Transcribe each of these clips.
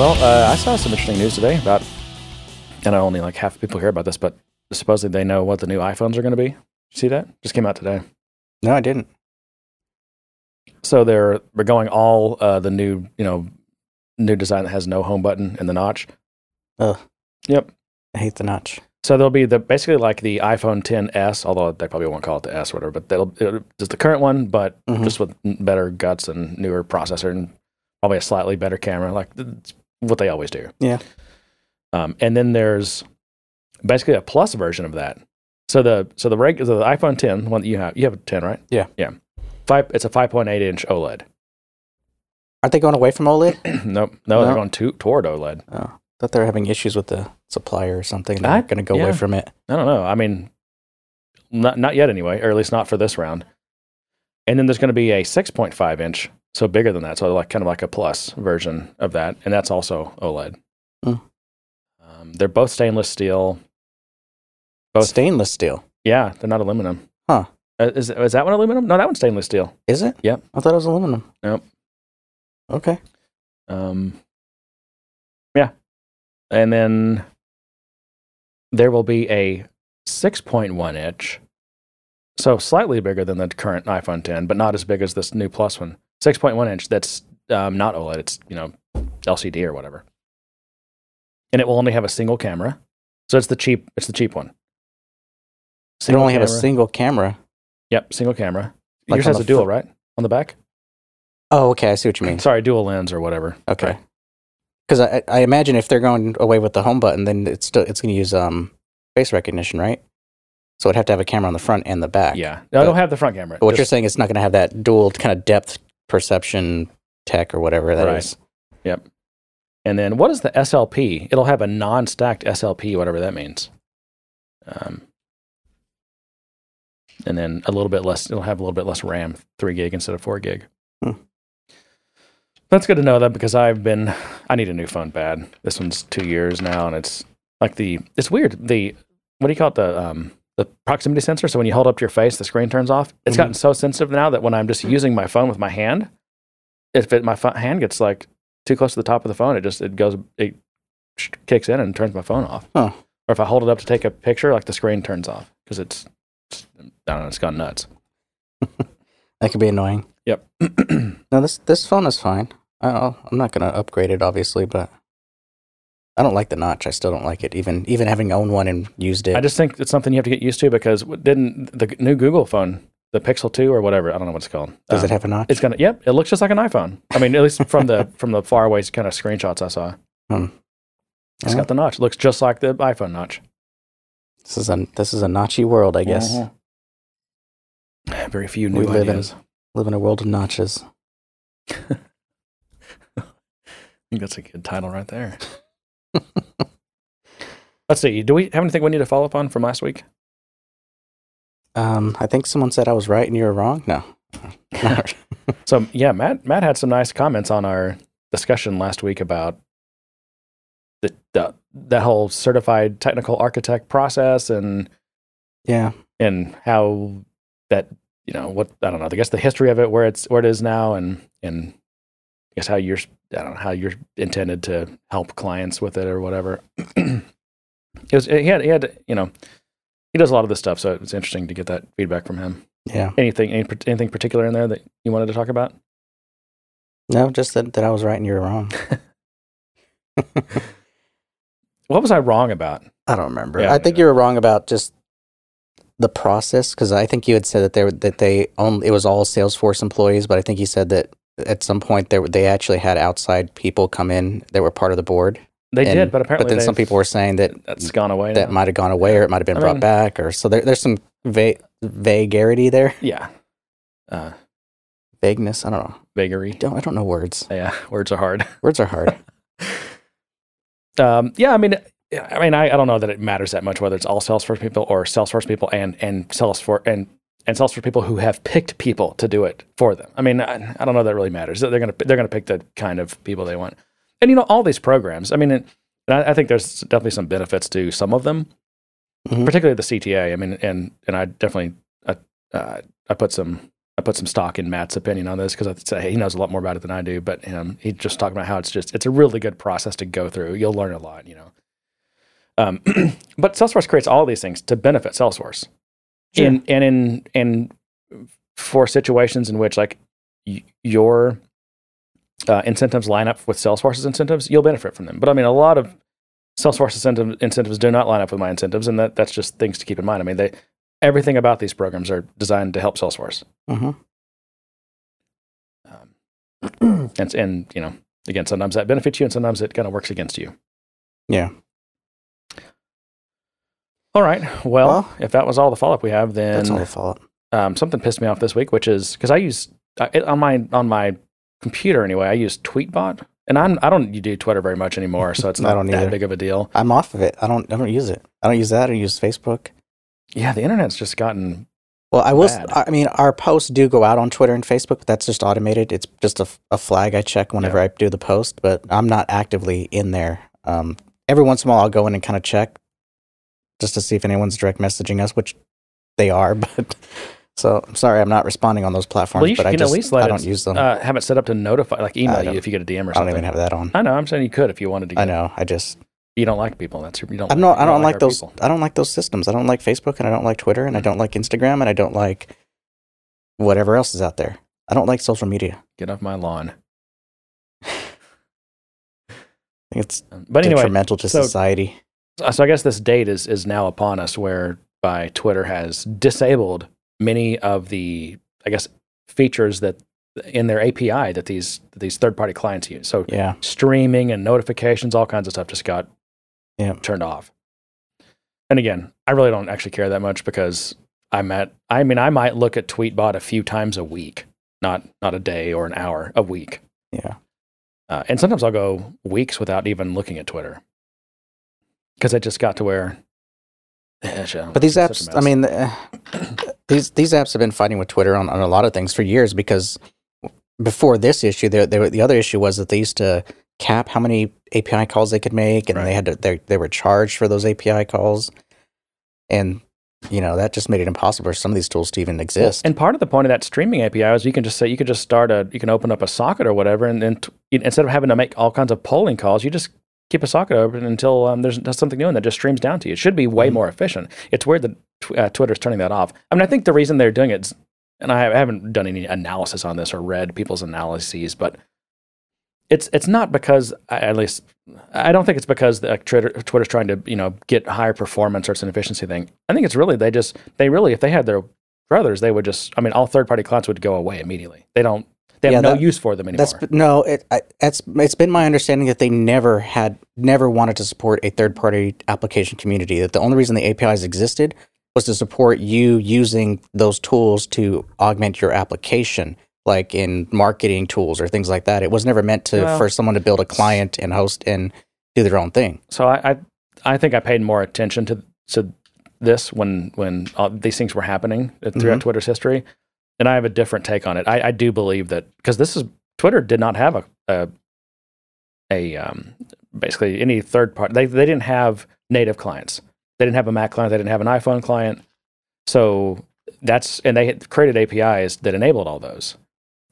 Well, uh, I saw some interesting news today about, and I only like half the people hear about this, but supposedly they know what the new iPhones are going to be. You see that? Just came out today. No, I didn't. So they're we're going all uh, the new, you know, new design that has no home button and the notch. Ugh. Yep. I hate the notch. So they'll be the basically like the iPhone 10s, although they probably won't call it the S or whatever. But they'll it'll, just the current one, but Mhm. just with better guts and newer processor and probably a slightly better camera, like it's what they always do. Yeah. Um, and then there's basically a plus version of that. So the so the reg, so the iPhone 10, the one that you have, you have a 10, right? Yeah. Yeah. Five. It's a 5.8 inch OLED. Aren't they going away from OLED? nope. No, they're going to, toward OLED. Oh, thought they were having issues with the supplier or something. They're not going to go yeah. away from it. I don't know. I mean, not not yet anyway, or at least not for this round. And then there's going to be a 6.5 inch, so bigger than that, so like kind of like a plus version of that, and that's also OLED. Hmm. Um, they're both stainless steel. Both- Stainless steel. Yeah, they're not aluminum. Huh. Uh, is is that one aluminum? No, that one's stainless steel. Is it? Yep. I thought it was aluminum. Nope. Okay. Um, yeah, and then there will be a 6.1 inch, so slightly bigger than the current iPhone 10, but not as big as this new Plus one. 6.1 inch. That's um, not OLED. It's you know LCD or whatever, and it will only have a single camera. So it's the cheap. It's the cheap one. They only have a single camera. Yep, single camera. Like Yours has a dual, fr- right? On the back. Oh, okay. I see what you mean. Sorry, dual lens or whatever. Okay. Right. Because I, I imagine if they're going away with the home button, then it's still it's going to use um face recognition, right? So it'd have to have a camera on the front and the back. Yeah, no, I don't have the front camera. But what you're saying is it's not going to have that dual kind of depth perception tech or whatever that is. Right. Yep. And then what is the SLP? It'll have a non-stacked SLP, whatever that means. Um, and then a little bit less. It'll have a little bit less RAM, three gig instead of four gig. Hmm. That's good to know that because I've been. I need a new phone bad. This one's two years now, and it's like the. It's weird. The what do you call it? The um the proximity sensor. So when you hold up to your face, the screen turns off. It's Mhm. gotten so sensitive now that when I'm just using my phone with my hand, if it, my pho- hand gets like too close to the top of the phone, it just it goes it sh- kicks in and turns my phone off. Huh. Or if I hold it up to take a picture, like the screen turns off because it's, it's I don't know, it's gone nuts. That could be annoying. Yep. No, this this phone is fine. I I'm not going to upgrade it, obviously, but I don't like the notch. I still don't like it, even even having owned one and used it. I just think it's something you have to get used to because didn't the new Google phone, the Pixel Two or whatever, I don't know what it's called. Does um, it have a notch? It's gonna. Yep, it looks just like an iPhone. I mean, at least from the from the far away kind of screenshots I saw. Hmm. It's Yeah. got the notch. It looks just like the iPhone notch. This is a this is a notchy world, I guess. Mhm. Very few new We live in- Live in a world of notches. I think that's a good title right there. Let's see. Do we have anything we need to follow up on from last week? Um, I think someone said I was right and you were wrong. No, So yeah, Matt Matt had some nice comments on our discussion last week about the the, the whole certified technical architect process and yeah, and how that you know what I don't know. I guess the history of it, where it's where it is now, and and guess how you're I don't know how you're intended to help clients with it or whatever. it was he had he had you know he does a lot of this stuff, so it's interesting to get that feedback from him. yeah. Anything any, anything particular in there that you wanted to talk about? No, just that, that I was right and you were wrong. What was I wrong about? I don't remember. Yeah, I think yeah. you were wrong about just the process because I think you had said that they were, that they only it was all Salesforce employees, but I think you said that at some point they they actually had outside people come in that were part of the board. They And- did, but apparently but then some people were saying that that's gone away. that might have gone away or it might have been I brought mean- back or so there, there's some va- vagarity there, yeah, uh, vagueness. I don't know. vagary. Don't I don't know words. Yeah, words are hard. Words are hard. um, yeah, I mean, I mean, I, I don't know that it matters that much whether it's all Salesforce people or Salesforce people and and Salesforce and and Salesforce people who have picked people to do it for them. I mean, I, I don't know that really matters. They're gonna they're gonna pick the kind of people they want, and you know, all these programs. I mean, and I, I think there's definitely some benefits to some of them, Mhm. particularly the CTA. I mean, and and I definitely I, uh, I put some I put some stock in Matt's opinion on this because I say he knows a lot more about it than I do. But um, he just talked about how it's just it's a really good process to go through. You'll learn a lot, you know. Um, but Salesforce creates all these things to benefit Salesforce, Sure. in and in and for situations in which like y- your uh, incentives line up with Salesforce's incentives, you'll benefit from them. But I mean, a lot of Salesforce incentive, incentives do not line up with my incentives, and that, that's just things to keep in mind. I mean, they everything about these programs are designed to help Salesforce, hmm um, and and you know, again, sometimes that benefits you, and sometimes it kind of works against you. Yeah. All right. Well, Well, if that was all the follow up we have, then That's all the fault. um, something pissed me off this week, which is because I use it, on my on my computer anyway. I use Tweetbot, and I'm I don't do Twitter very much anymore, so it's I not don't that either. big of a deal. I'm off of it. I don't. I don't use it. I don't use that. I use Facebook. Yeah, the internet's just gotten Well, I will. I mean, our posts do go out on Twitter and Facebook, but that's just automated. It's just a, a flag I check whenever Yeah. I do the post, but I'm not actively in there. Um, every once in a while, I'll go in and kind of check just to see if anyone's direct messaging us, which they are. But so I'm sorry, I'm not responding on those platforms. Well, you but I can at just least let I don't use them. uh, have it set up to notify, like email you if you get a DM or something. I don't even have that on. I know. I'm saying you could if you wanted to. I know. I just you don't like people. That's your, you don't. I don't. like, I don't like our those. people. I don't like those systems. I don't like Facebook, and I don't like Twitter, and I don't like Instagram, and I don't like whatever else is out there. I don't like social media. Get off my lawn. I think it's Um, But anyway, detrimental to so- society. So I guess this date is is now upon us, whereby Twitter has disabled many of the, I guess, features that in their API that these these third party clients use. So Yeah. streaming and notifications, all kinds of stuff just got Yeah. turned off. And again, I really don't actually care that much because I'm at. I mean, I might look at Tweetbot a few times a week, not not a day or an hour, a week. Yeah. Uh, and sometimes I'll go weeks without even looking at Twitter because it just got to where. Eh, But these it's such a apps, I mean, uh, these these apps have been fighting with Twitter on, on a lot of things for years because before this issue, there, there, the other issue was that they used to cap how many API calls they could make, and Right. they had to they they were charged for those API calls, and you know that just made it impossible for some of these tools to even Well, exist. and part of the point of that streaming API is you can just say you can just start a you can open up a socket or whatever, and then t- instead of having to make all kinds of polling calls, you just keep a socket open until um, there's, there's something new and that just streams down to you. It should be way Mhm. more efficient. It's weird that tw- uh, Twitter's turning that off. I mean, I think the reason they're doing it, is, and I haven't done any analysis on this or read people's analyses, but it's it's not because I- at least I don't think it's because the, uh, Twitter, Twitter's trying to you know get higher performance or it's an efficiency thing. I think it's really they just they really if they had their brothers they would just I mean all third party clients would go away immediately. They don't they have Yeah, no that- use for them anymore. That's no, it, I, it's it's been my understanding that they never had never wanted to support a third party application community. That the only reason the APIs existed was to support you using those tools to augment your application, like in marketing tools or things like that. It was never meant to Well- for someone to build a client and host and do their own thing. so I, I I think I paid more attention to to this when when all these things were happening throughout Mhm. Twitter's history, and I have a different take on it. I, I do believe that because this is Twitter did not have a a, a um, basically any third party. They they didn't have native clients. They didn't have a Mac client. They didn't have an iPhone client. So that's and they had created APIs that enabled all those.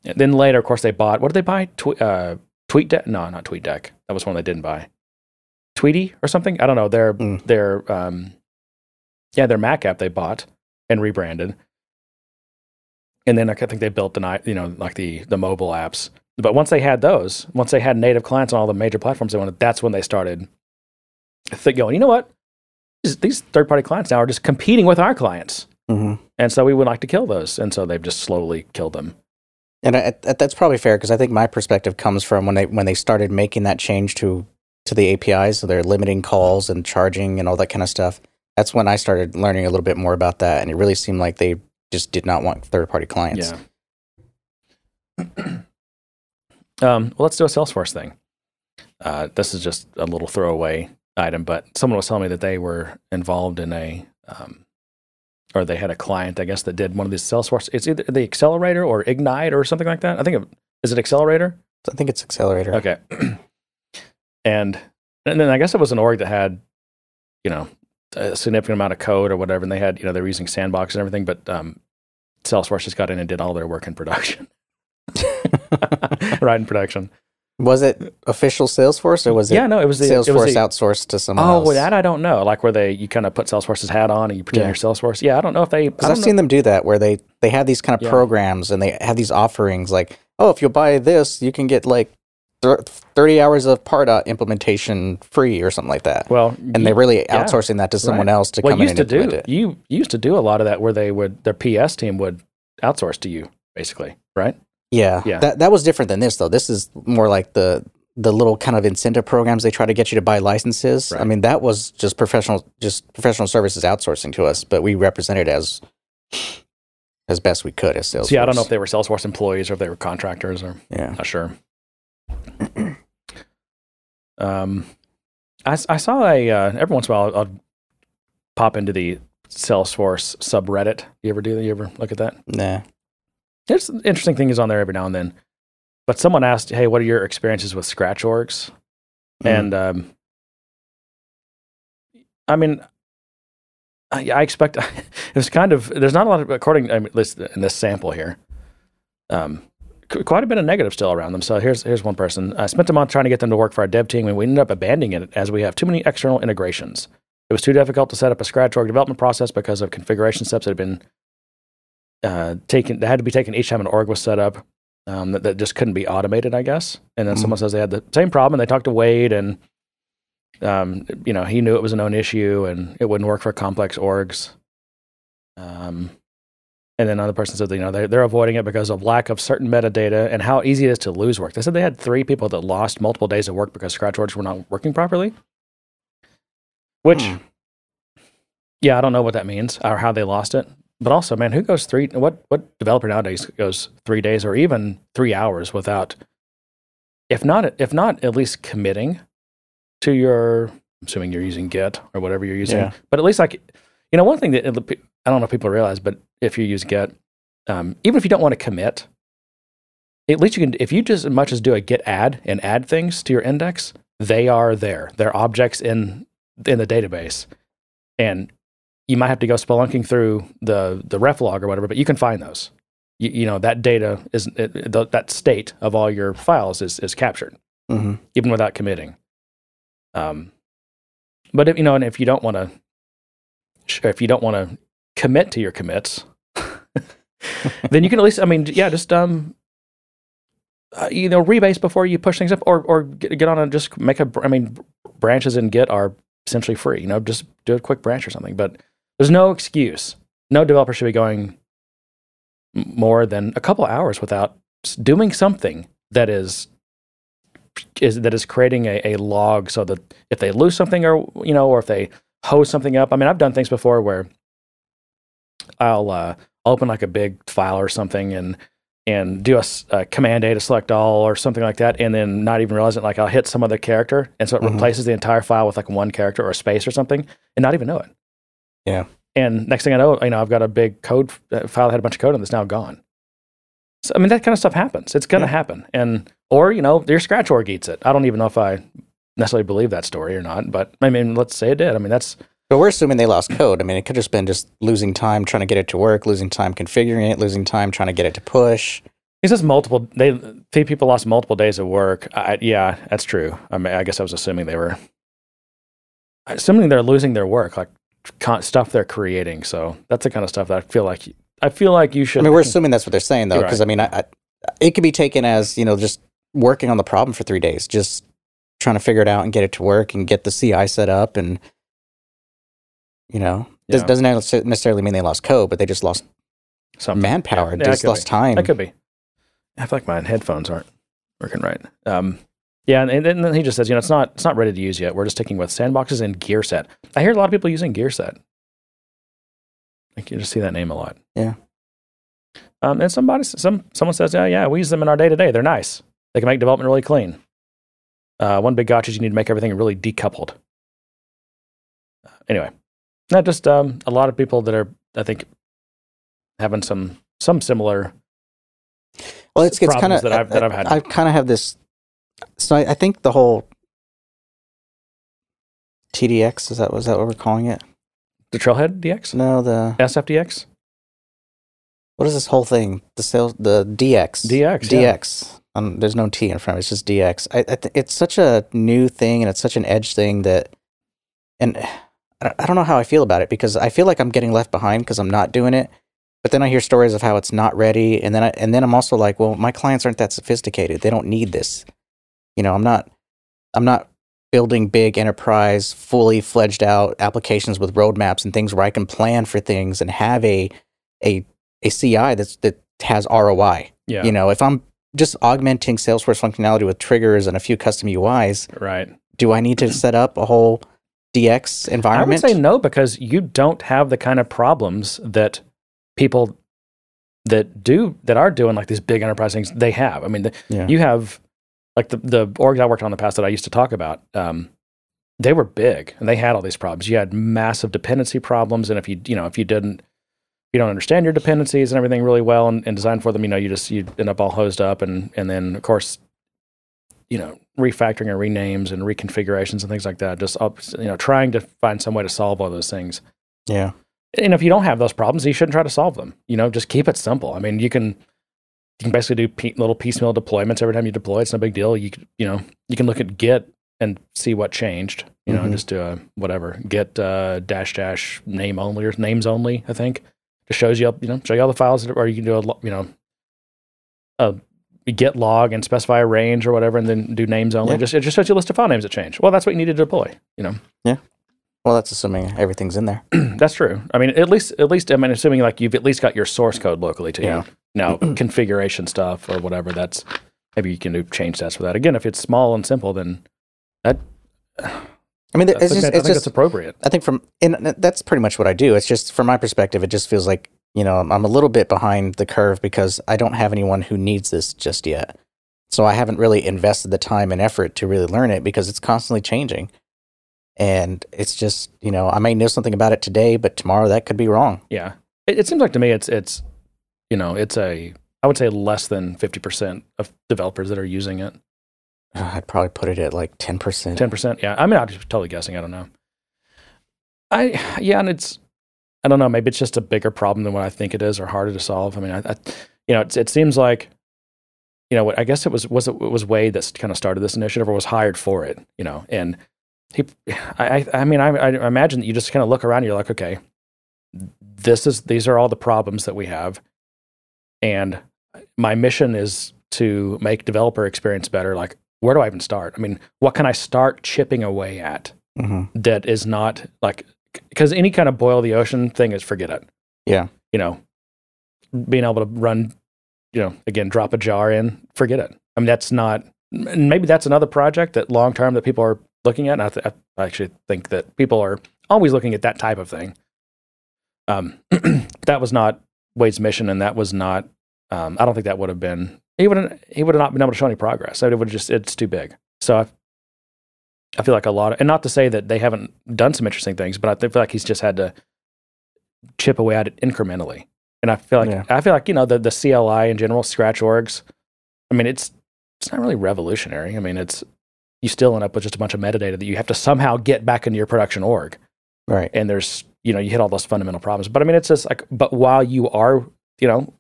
And then later, of course, they bought. What did they buy? Tw- uh, TweetDeck? No, not TweetDeck. That was one they didn't buy. Tweetie or something. I don't know. Their Mm. their um, yeah, their Mac app they bought and rebranded. And then I think they built the you know like the the mobile apps. But once they had those, once they had native clients on all the major platforms they wanted, that's when they started th- going. You know what? These, third party clients now are just competing with our clients, hmm and so we would like to kill those. And so they've just slowly killed them. And I, I- that's probably fair because I think my perspective comes from when they when they started making that change to to the APIs, so they're limiting calls and charging and all that kind of stuff. That's when I started learning a little bit more about that, and it really seemed like they just did not want third party clients. Yeah. um, well, let's do a Salesforce thing. Uh, this is just a little throwaway item, but someone was telling me that they were involved in a, um, or they had a client, I guess, that did one of these Salesforce. It's either the Accelerator or Ignite or something like that. I think it, is it Accelerator? I think it's Accelerator. Okay. and and then I guess it was an org that had, you know, a significant amount of code or whatever, and they had, you know, they were using Sandbox and everything, but um, Salesforce just got in and did all their work in production. right in production. Was it official Salesforce or was it yeah, no, it was the Salesforce it was the, outsourced to someone Oh, else? well, that I don't know. Like where they you kind of put Salesforce's hat on and you pretend Yeah. you're Salesforce. Yeah, I don't know if they. Because I've know- seen them do that where they they have these kind of Yeah. programs and they have these offerings like, oh, if you buy this, you can get like thir- thirty hours of Pardot implementation free or something like that. Well, and they're really yeah, outsourcing that to someone right. else to well, come in used and to do it. you used to do a lot of that where they would their PS team would outsource to you basically, right? Yeah, Yeah. That that was different than this though. This is more like the the little kind of incentive programs they try to get you to buy licenses. I mean, that was just professional just professional services outsourcing to us, but we represented as as best we could as Salesforce. Yeah, I don't know if they were Salesforce employees or if they were contractors or yeah. not sure. um, I, I saw a uh, every once in a while I'll, I'll pop into the Salesforce subreddit. You ever do that? You ever look at that? Nah. There's interesting things on there every now and then. But someone asked, "Hey, what are your experiences with Scratch orgs?" Mm. And um, I mean, I, I expect it's kind of there's not a lot of according I mean, at least in this sample here. Um, qu- quite a bit of negative still around them. So here's here's one person. I spent a month trying to get them to work for our dev team, and we ended up abandoning it as we have too many external integrations. It was too difficult to set up a Scratch org development process because of configuration steps that had been uh, taken that had to be taken each time an org was set up. Um, that, that just couldn't be automated, I guess. And then Mhm. someone says they had the same problem, and they talked to Wade, and um, you know he knew it was a known issue, and it wouldn't work for complex orgs. Um, and then another person said, you know, they're, they're avoiding it because of lack of certain metadata and how easy it is to lose work. They said they had three people that lost multiple days of work because Scratch orgs were not working properly. Which, Hmm. yeah, I don't know what that means or how they lost it. But also, man, who goes three? What what developer nowadays goes three days or even three hours without, if not if not at least committing to your, I'm assuming you're using Git or whatever you're using, Yeah. but at least like, you know, one thing that I don't know if people realize, but if you use Git, um, even if you don't want to commit, at least you can. If you just as much as do a Git add and add things to your index, they are there. They're objects in in the database, and you might have to go spelunking through the the ref log or whatever, but you can find those. You, you know that data is it, it- that state of all your files is is captured hmm even without committing. Um, but if you know, and if you don't want to, if you don't want to commit to your commits, then you can at least, I mean, yeah, just um, uh, you know, rebase before you push things up, or or get, get on and just make a. I mean, branches in Git are essentially free. You know, just do a quick branch or something. But there's no excuse. No developer should be going more than a couple hours without doing something that is is that is creating a, a log so that if they lose something or you know or if they hose something up i mean i've done things before where i'll uh, open like a big file or something and and do a command a to select all or something like that and then not even realize it like i'll hit some other character and so it Mhm. replaces the entire file with like one character or a space or something and not even know it Yeah. and next thing i know you know i've got a big code uh, file that had a bunch of code and that's now gone so, I mean, that kind of stuff happens. It's going to Yeah. happen. And, or, you know, your scratch org eats it. I don't even know if I necessarily believe that story or not, but I mean, let's say it did. I mean, that's, But we're assuming they lost code. I mean, it could just been just losing time trying to get it to work, losing time configuring it, losing time trying to get it to push. it's just multiple, they, three people lost multiple days of work. I, yeah, that's true. I mean, I guess I was assuming they were, assuming they're losing their work, like stuff they're creating. So that's the kind of stuff that I feel like, I feel like you should. I mean, we're assuming that's what they're saying though, because I mean, I, I, it could be taken as you know just working on the problem for three days, just trying to figure it out and get it to work and get the CI set up, and you know, Yeah. doesn't necessarily mean they lost code, but they just lost something. manpower, Yeah, just lost be. time. That could be. I feel like my headphones aren't working right. Um, yeah, and, and then he just says, you know, it's not it's not ready to use yet. We're just sticking with sandboxes and Gearset. I hear a lot of people using Gearset. Like you just see that name a lot. Yeah. Um, and somebody some someone says, yeah, yeah, we use them in our day to day. They're nice. They can make development really clean. Uh, one big gotcha is you need to make everything really decoupled. Uh, anyway, not just um, a lot of people that are, I think, having some some similar Well, it's, it's kind of that I've- that I've had. I kind of have this. So I, I think the whole TDX is that was that what we're calling it? The Trailhead DX? No, the SFDX? what is this whole thing? The sales, the DX, DX, yeah. DX. Um, there's no T in front. of it, It's just DX. I, I th- it's such a new thing, and it's such an edge thing that, and I don't- know how I feel about it because I feel like I'm getting left behind because I'm not doing it. But then I hear stories of how it's not ready, and then I, and then I'm also like, well, my clients aren't that sophisticated. They don't need this. You know, I'm not. I'm not building big enterprise, fully fledged out applications with roadmaps and things where I can plan for things and have a a a CI that's that has ROI. Yeah. You know, if I'm just augmenting Salesforce functionality with triggers and a few custom UIs, right. do I need to set up a whole DX environment? I would say no because you don't have the kind of problems that people that do that are doing like these big enterprise things they have. I mean, the, Yeah. you have like the the orgs I worked on in the past that I used to talk about. Um, they were big and they had all these problems. You had massive dependency problems, and if you you know if you didn't you don't understand your dependencies and everything really well and, and design for them, you know, you just you end up all hosed up, and and then of course, you know, refactoring and renames and reconfigurations and things like that. Just up, you know, trying to find some way to solve all those things. yeah. And if you don't have those problems, you shouldn't try to solve them. You know, just keep it simple. I mean, you can you can basically do pe- little piecemeal deployments every time you deploy. It's no big deal. You you know you can look at Git and see what changed. You know, Mhm. just do a whatever Git uh, dash dash name only or names only. I think just shows you up. you know show you all the files, that, or you can do a you know a Git log and specify a range or whatever, and then do names only. Yeah. Just it just shows you a list of file names that change. Well, that's what you need to deploy. You know. Yeah. Well, that's assuming everything's in there. That's true. I mean, at least at least I mean, assuming like you've at least got your source code locally to Yeah. you. Now, configuration stuff or whatever. That's maybe you can do change sets for that. Again, if it's small and simple, then that I mean, I it's think, just, that- I it's think just it's appropriate. I think from and that's pretty much what I do. It's just from my perspective, it just feels like you know I'm a little bit behind the curve because I don't have anyone who needs this just yet. So I haven't really invested the time and effort to really learn it because it's constantly changing, and it's just you know I may know something about it today, but tomorrow that could be wrong. Yeah, it, it seems like to me it's it's you know it's a I would say less than fifty percent of developers that are using it. Uh, I'd probably put it at like ten percent. Ten percent. Yeah, I mean, I'm just totally guessing. I don't know. I yeah, and it's I don't know. Maybe it's just a bigger problem than what I think it is, or harder to solve. I mean, I, I you know, it's, it seems like you know, I guess it was was it, it was Wade that kind of started this initiative or was hired for it. You know, and he, I, I mean, I, I imagine that you just kind of look around, and you're like, okay, this is these are all the problems that we have, and my mission is to make developer experience better. Like, where do I even start? I mean, what can I start chipping away at hmm that is not like because any kind of boil the ocean thing is forget it. Yeah. You know, being able to run, you know, again, drop a jar in, forget it. I mean, that's not. and Maybe that's another project that long term that people are looking at. And I, th- I actually think that people are always looking at that type of thing. Um, that was not Wade's mission, and that was not. Um, I don't think that would have been. He would he would have not been able to show any progress. It would have just it's too big. So I, I feel like a lot of, and not to say that they haven't done some interesting things, but I feel like he's just had to chip away at it incrementally. And I feel like Yeah. I feel like you know the the CLI in general, Scratch orgs. I mean, it's it's not really revolutionary. I mean, it's you still end up with just a bunch of metadata that you have to somehow get back into your production org Right. and there's you know you hit all those fundamental problems but i mean it's just like but while you are you know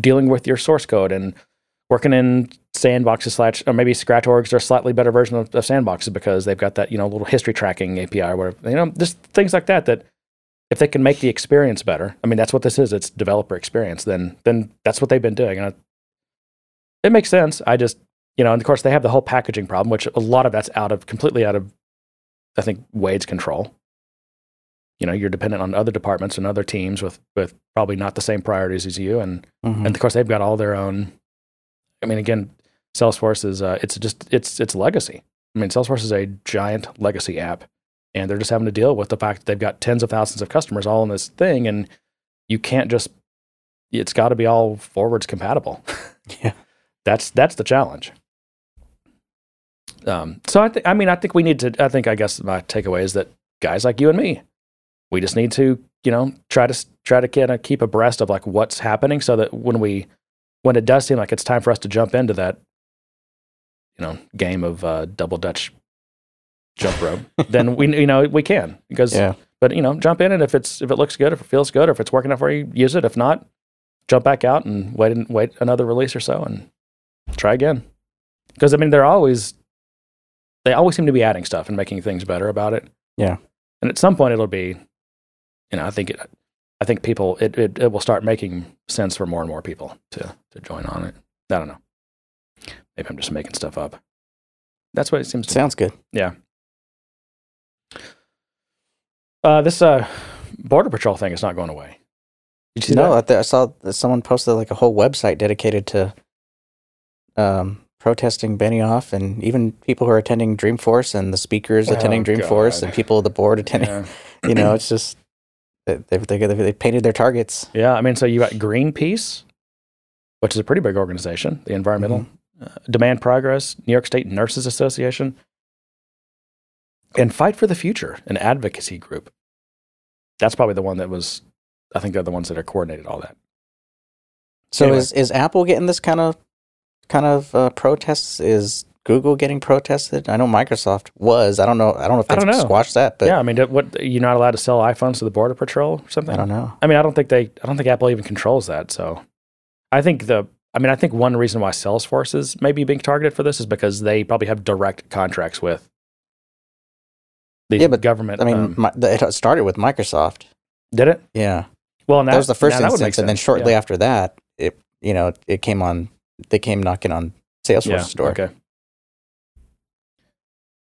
dealing with your source code and working in sandboxes slash or maybe scratch orgs are a slightly better version of, of sandboxes because they've got that you know little history tracking api or whatever you know just things like that that if they can make the experience better i mean that's what this is it's developer experience then then that's what they've been doing. And I, it makes sense. I just you know and of course they have the whole packaging problem which a lot of that's out of completely out of i think wade's control. You know you're dependent on other departments and other teams with with probably not the same priorities as you. And Mhm. and of course they've got all their own i mean again salesforce is uh, it's just it's it's legacy. I mean salesforce is a giant legacy app and they're just having to deal with the fact that they've got tens of thousands of customers all in this thing and you can't just it's got to be all forwards compatible. Yeah. that's that's the challenge. Um, so I think I mean I think we need to I think I guess my takeaway is that guys like you and me we just need to you know try to try to kind of keep abreast of like what's happening so that when we when it does seem like it's time for us to jump into that you know game of uh, double dutch jump rope then we you know we can because Yeah. but you know jump in and if it's if it looks good if it feels good or if it's working out for you use it if not jump back out and wait and wait another release or so and try again. Because I mean, they're always they always seem to be adding stuff and making things better about it. Yeah. And at some point, it'll be, you know, I think it, I think people it, it it will start making sense for more and more people to to join on it. I don't know. Maybe I'm just making stuff up. That's what it seems to Sounds good. Yeah. Uh, this uh, border patrol thing is not going away. Did you see no, that? I, th- I saw that someone posted like a whole website dedicated to um, protesting Benioff, and even people who are attending Dreamforce and the speakers Oh, attending Dreamforce God. and people of the board attending. Yeah. You know, it's just they they, they they painted their targets. yeah, I mean, so you got Greenpeace, which is a pretty big organization, the environmental Mm-hmm. Uh, Demand Progress, New York State Nurses Association, and Fight for the Future, an advocacy group. That's probably the one that was. I think they're the ones that are coordinated all that. So Anyway. is is Apple getting this kind of kind of uh, protests? Is Google getting protested? I know Microsoft was. I don't know. I don't know if they squashed that, but yeah, I mean, what you're not allowed to sell iPhones to the Border Patrol or something? I don't know. I mean, I don't think they, I don't think Apple even controls that. So I think the, I mean, I think one reason why Salesforce is maybe being targeted for this is because they probably have direct contracts with the Yeah, but, government. I mean, um, my, it started with Microsoft. did it? Yeah, Well, and that, was the first that instance, and then shortly yeah. after that, it you know it came on. They came knocking on Salesforce's yeah. door, Okay.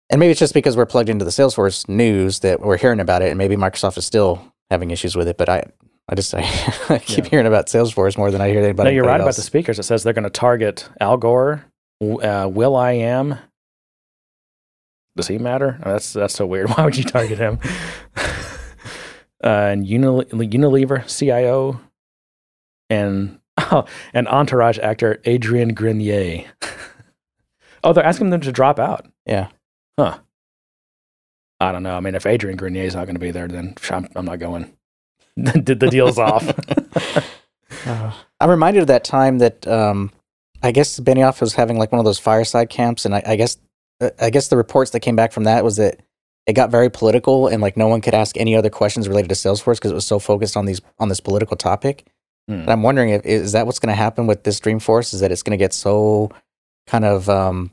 and maybe it's just because we're plugged into the Salesforce news that we're hearing about it, and maybe Microsoft is still having issues with it. But I, I just I, I keep Yeah. hearing about Salesforce more than I hear anybody. No, you're right about the speakers. It says they're going to target Al Gore, uh, Will I Am. Does he matter? Oh, that's that's so weird. Why would you target him? uh, and Unil- Unilever CIO and oh, and Entourage actor Adrian Grenier. oh, they're asking them to drop out. Yeah. Huh. I don't know. I mean, if Adrian Grenier is not going to be there, then I'm, I'm not going. the, the deal's off. Uh, I'm reminded of that time that um, I guess Benioff was having like one of those fireside camps, and I, I guess uh, I guess the reports that came back from that was that it got very political, and like no one could ask any other questions related to Salesforce because it was so focused on these on this political topic. Hmm. And I'm wondering if is that what's going to happen with this Dreamforce? Is that it's going to get so kind of um,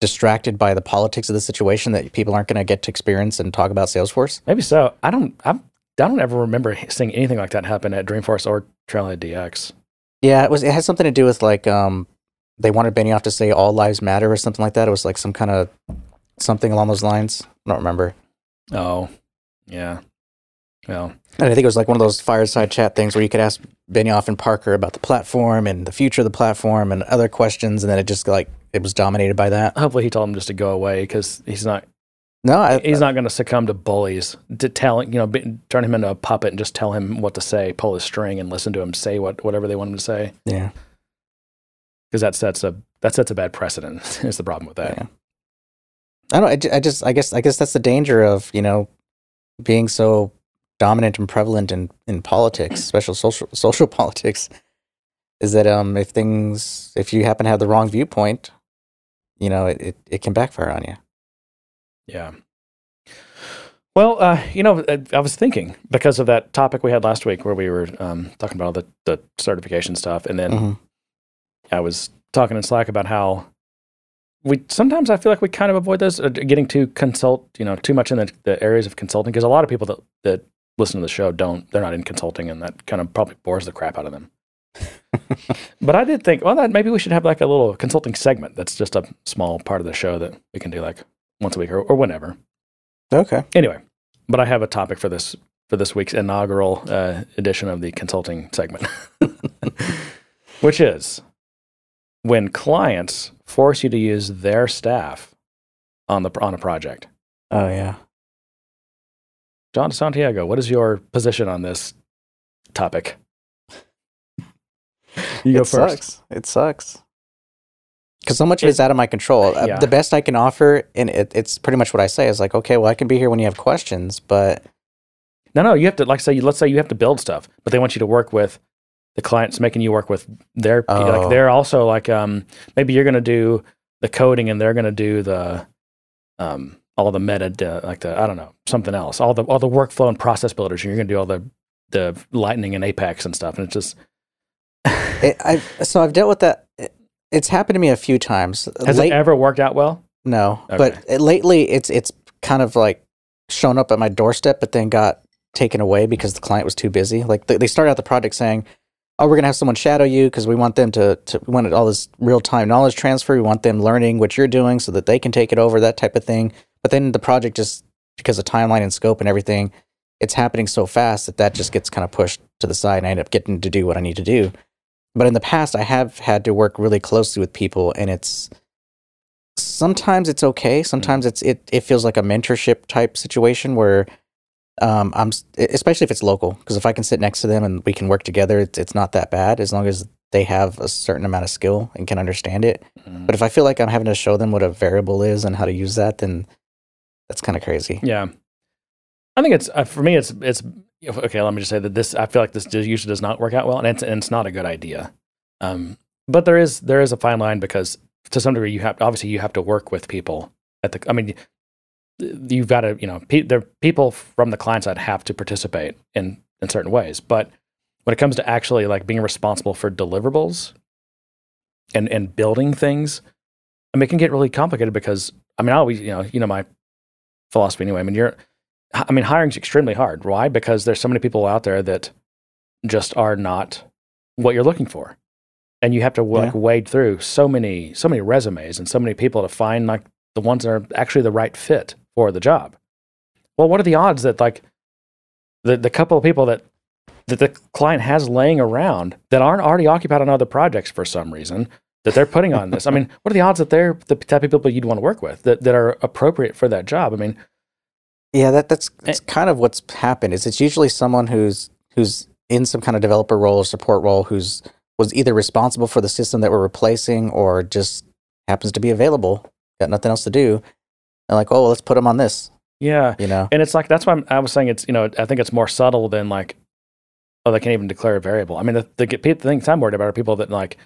distracted by the politics of the situation that people aren't going to get to experience and talk about Salesforce? Maybe so. I don't. I'm, I don't ever remember seeing anything like that happen at Dreamforce or Trailhead DX. Yeah, it was. It had something to do with like um, they wanted Benioff to say "All lives matter" or something like that. It was like some kind of something along those lines. I don't remember. Oh, yeah. Well, And I think it was like one of those fireside chat things where you could ask Benioff and Parker about the platform and the future of the platform and other questions, and then it just like it was dominated by that. hopefully he told him just to go away because he's not. No, I, He's not going to succumb to bullies to tell you know be, turn him into a puppet and just tell him what to say, pull his string, and listen to him say what whatever they want him to say yeah, because that sets a that sets a bad precedent. is the problem with that. yeah. I don't. I I just. I guess. I guess that's the danger of you know being so dominant and prevalent in in politics, especially social social politics. Is that um if things if you happen to have the wrong viewpoint, you know it it, it can backfire on you. Yeah. Well, uh, you know, I- I was thinking because of that topic we had last week where we were um, talking about all the, the certification stuff, and then Mhm. I was talking in Slack about how we sometimes I feel like we kind of avoid those, uh, getting too consult, you know, too much in the, the areas of consulting because a lot of people that that listen to the show don't, they're not in consulting, and that kind of probably bores the crap out of them. but I did think, well, that maybe we should have like a little consulting segment that's just a small part of the show that we can do like once a week or, or whenever. Okay. Anyway, but I have a topic for this for this week's inaugural uh, edition of the consulting segment, which is when clients force you to use their staff on the on a project. Oh yeah. John Santiago, what is your position on this topic? You go it first. Sucks. It sucks. Because so much of It- it's out of my control. Uh, Yeah. The best I can offer, and it, it's pretty much what I say, is like, okay, well, I can be here when you have questions, but No, no, you have to like say let's say you have to build stuff, but they want you to work with the clients making you work with their Oh. like they're also like um maybe you're going to do the coding and they're going to do the um all the meta like the I don't know something else all the all the workflow and process builders and you're going to do all the the lightning and apex and stuff and it's just It, I so I've dealt with that. It's happened to me a few times. Has Late- it ever worked out well? no, Okay. but it- lately it's it's kind of like shown up at my doorstep, but then got taken away because the client was too busy. Like they, they started out the project saying, "Oh, we're gonna have someone shadow you because we want them to to we want all this real time knowledge transfer. We want them learning what you're doing so that they can take it over, that type of thing." But then the project just because of timeline and scope and everything, it's happening so fast that that just gets kind of pushed to the side, and I end up getting to do what I need to do. But in the past, I have had to work really closely with people, and it's sometimes it's okay. Sometimes it's it it feels like a mentorship type situation where um, I'm especially if it's local because if I can sit next to them and we can work together, it's it's not that bad as long as they have a certain amount of skill and can understand it. Mhm. But if I feel like I'm having to show them what a variable is and how to use that, then that's kind of crazy. Yeah, I think it's uh, for me. It's it's okay. Let me just say that this. I feel like this usually does not work out well, and it's and it's not a good idea. Um, but there is there is a fine line because to some degree you have obviously you have to work with people at the. I mean, you've got to you know pe- there people from the client side have to participate in in certain ways, but when it comes to actually like being responsible for deliverables and and building things, I mean, it can get really complicated because I mean, I always you know you know my philosophy anyway. I mean, you're I mean, hiring's extremely hard. Why? Because there's so many people out there that just are not what you're looking for, and you have to like Yeah. wade through so many so many resumes and so many people to find like the ones that are actually the right fit for the job. Well, what are the odds that like the the couple of people that that the client has laying around that aren't already occupied on other projects for some reason that they're putting on this? I mean, what are the odds that they're the type of people you'd want to work with that, that are appropriate for that job? I mean, Yeah, that that's, eh. that's kind of what's happened. Is it's usually someone who's who's in some kind of developer role or support role who's was either responsible for the system that we're replacing or just happens to be available, got nothing else to do, and like, oh, well, let's put them on this. yeah, You know, And it's like that's why I'm, I was saying it's you know I think it's more subtle than like oh they can't even declare a variable. I mean the the, the things I'm worried about are people that like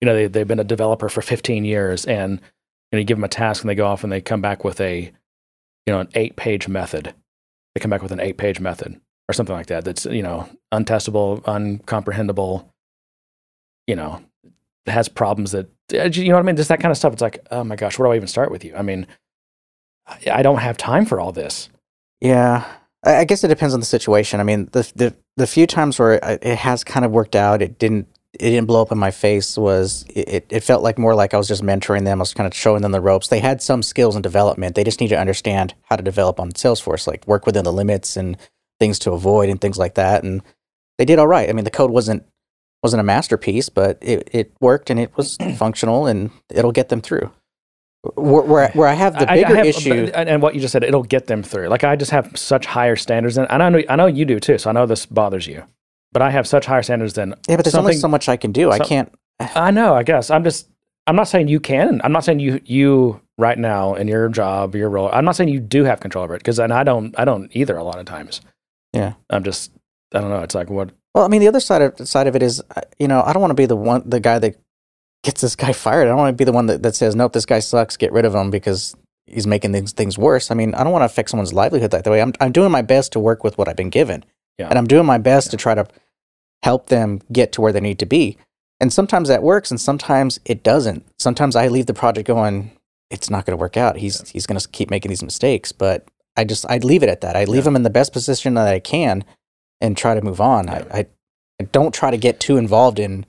you know they they've been a developer for 15 years and you know you give them a task and they go off and they come back with a you know an eight page method. They come back with an eight page method or something like that. That's you know untestable, uncomprehendable. You know has problems that uh, you know what I mean. Just that kind of stuff. It's like oh my gosh, where do I even start with you? I mean. I don't have time for all this. yeah. I, guess it depends on the situation. I mean, the the the few times where it has kind of worked out, it didn't it didn't blow up in my face. Was it, it? Felt like more like I was just mentoring them. I was kind of showing them the ropes. They had some skills in development. They just need to understand how to develop on Salesforce, like work within the limits and things to avoid and things like that. And they did all right. I mean, the code wasn't wasn't a masterpiece, but it, it worked and it was functional, and it'll get them through. Where where, where I have the I- I bigger have- issue. and and what you just said, it'll get them through. Like I just have such higher standards, and I know I know you do too. So I know this bothers you, but I have such higher standards than yeah, but there's only so much I can do. I can't. I know. I guess I'm just. I'm not saying you can. I'm not saying you you right now in your job, your role. I'm not saying you do have control over it because and I don't. I don't either. A lot of times. Yeah. I'm just. I don't know. It's like what. Well, I mean, the other side of side of it is, uh, you know, I don't want to be the one, the guy that gets this guy fired. I don't want to be the one that, that says, nope, this guy sucks, get rid of him because he's making things things worse. I mean, I don't want to affect someone's livelihood that way. I'm I'm doing my best to work with what I've been given, Yeah. and I'm doing my best to try to help them get to where they need to be. And sometimes that works, and sometimes it doesn't. Sometimes I leave the project going, it's not going to work out. He's he's going to keep making these mistakes, but I just I leave it at that. I leave Yeah. him in the best position that I can, and try to move on. Yeah. I, I I don't try to get too involved in,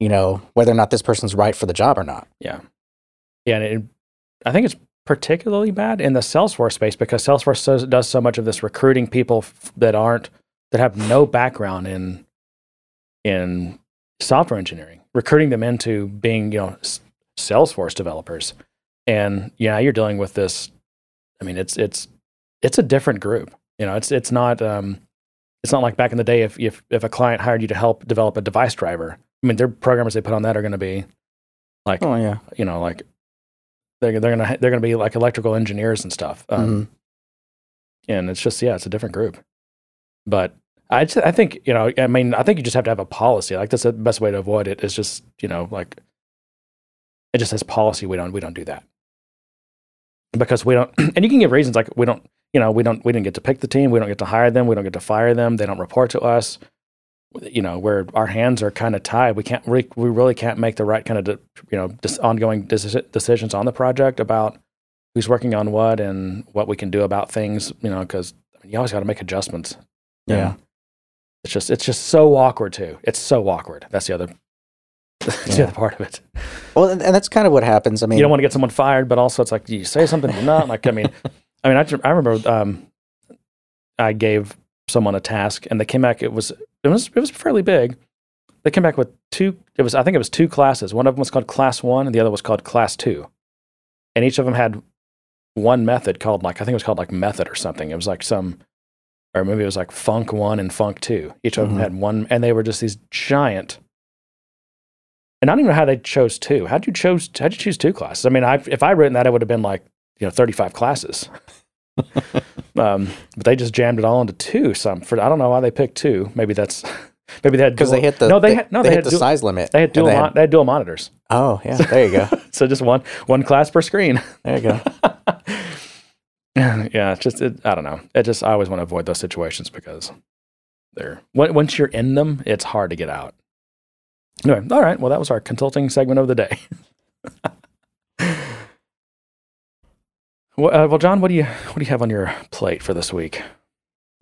you know, whether or not this person's right for the job or not. Yeah. Yeah. And it, I think it's particularly bad in the Salesforce space because Salesforce does so much of this recruiting people f- that aren't, that have no background in, in software engineering, recruiting them into being, you know, s- Salesforce developers. And yeah, you're dealing with this. I mean, it's, it's, it's a different group. You know, it's, it's not, um, it's not like back in the day if, if, if a client hired you to help develop a device driver. I mean, their programmers they put on that are going to be like Oh yeah. you know, like they're they're gonna they're gonna be like electrical engineers and stuff. Um, Mhm. And it's just yeah, it's a different group. But I just, I think you know I mean I think you just have to have a policy. Like that's the best way to avoid it. Is just you know like it just says policy. We don't we don't do that because we don't. And you can give reasons like we don't you know we don't we didn't get to pick the team. We don't get to hire them. We don't get to fire them. They don't report to us. you know, where our hands are kind of tied. We can't, we, we really can't make the right kind of, de, you know, dis, ongoing deci- decisions on the project about who's working on what and what we can do about things, you know, because you always got to make adjustments. Yeah. It's just, it's just so awkward too. It's so awkward. That's the other, that's the other part of it. Well, and, and that's kind of what happens. I mean, you don't want to get someone fired, but also it's like you say something you're not. Like I mean, I mean, I, I remember um, I gave someone a task and they came back. It was it was it was fairly big. They came back with two. It was I think it was two classes. One of them was called class one, and the other was called class two. And each of them had one method called like I think it was called like method or something. It was like some, or maybe it was like funk one and funk two. Each of Mhm. them had one, and they were just these giant. And I don't even know how they chose two. How'd you chose? How'd you choose two classes? I mean, I, if I written that, it would have been like you know thirty five classes. um, but they just jammed it all into two. Some for I don't know why they picked two. Maybe that's maybe they had because they hit the no they, had no they, hit had the dual, size limit. they had dual they mon- they had dual monitors. oh yeah, there you go. so just one one class per screen. There you go. yeah, it's just it, I don't know. It just I always want to avoid those situations because they're once you're in them, it's hard to get out. Anyway, all right. Well, that was our consulting segment of the day. well, uh, well, John, what do you what do you have on your plate for this week?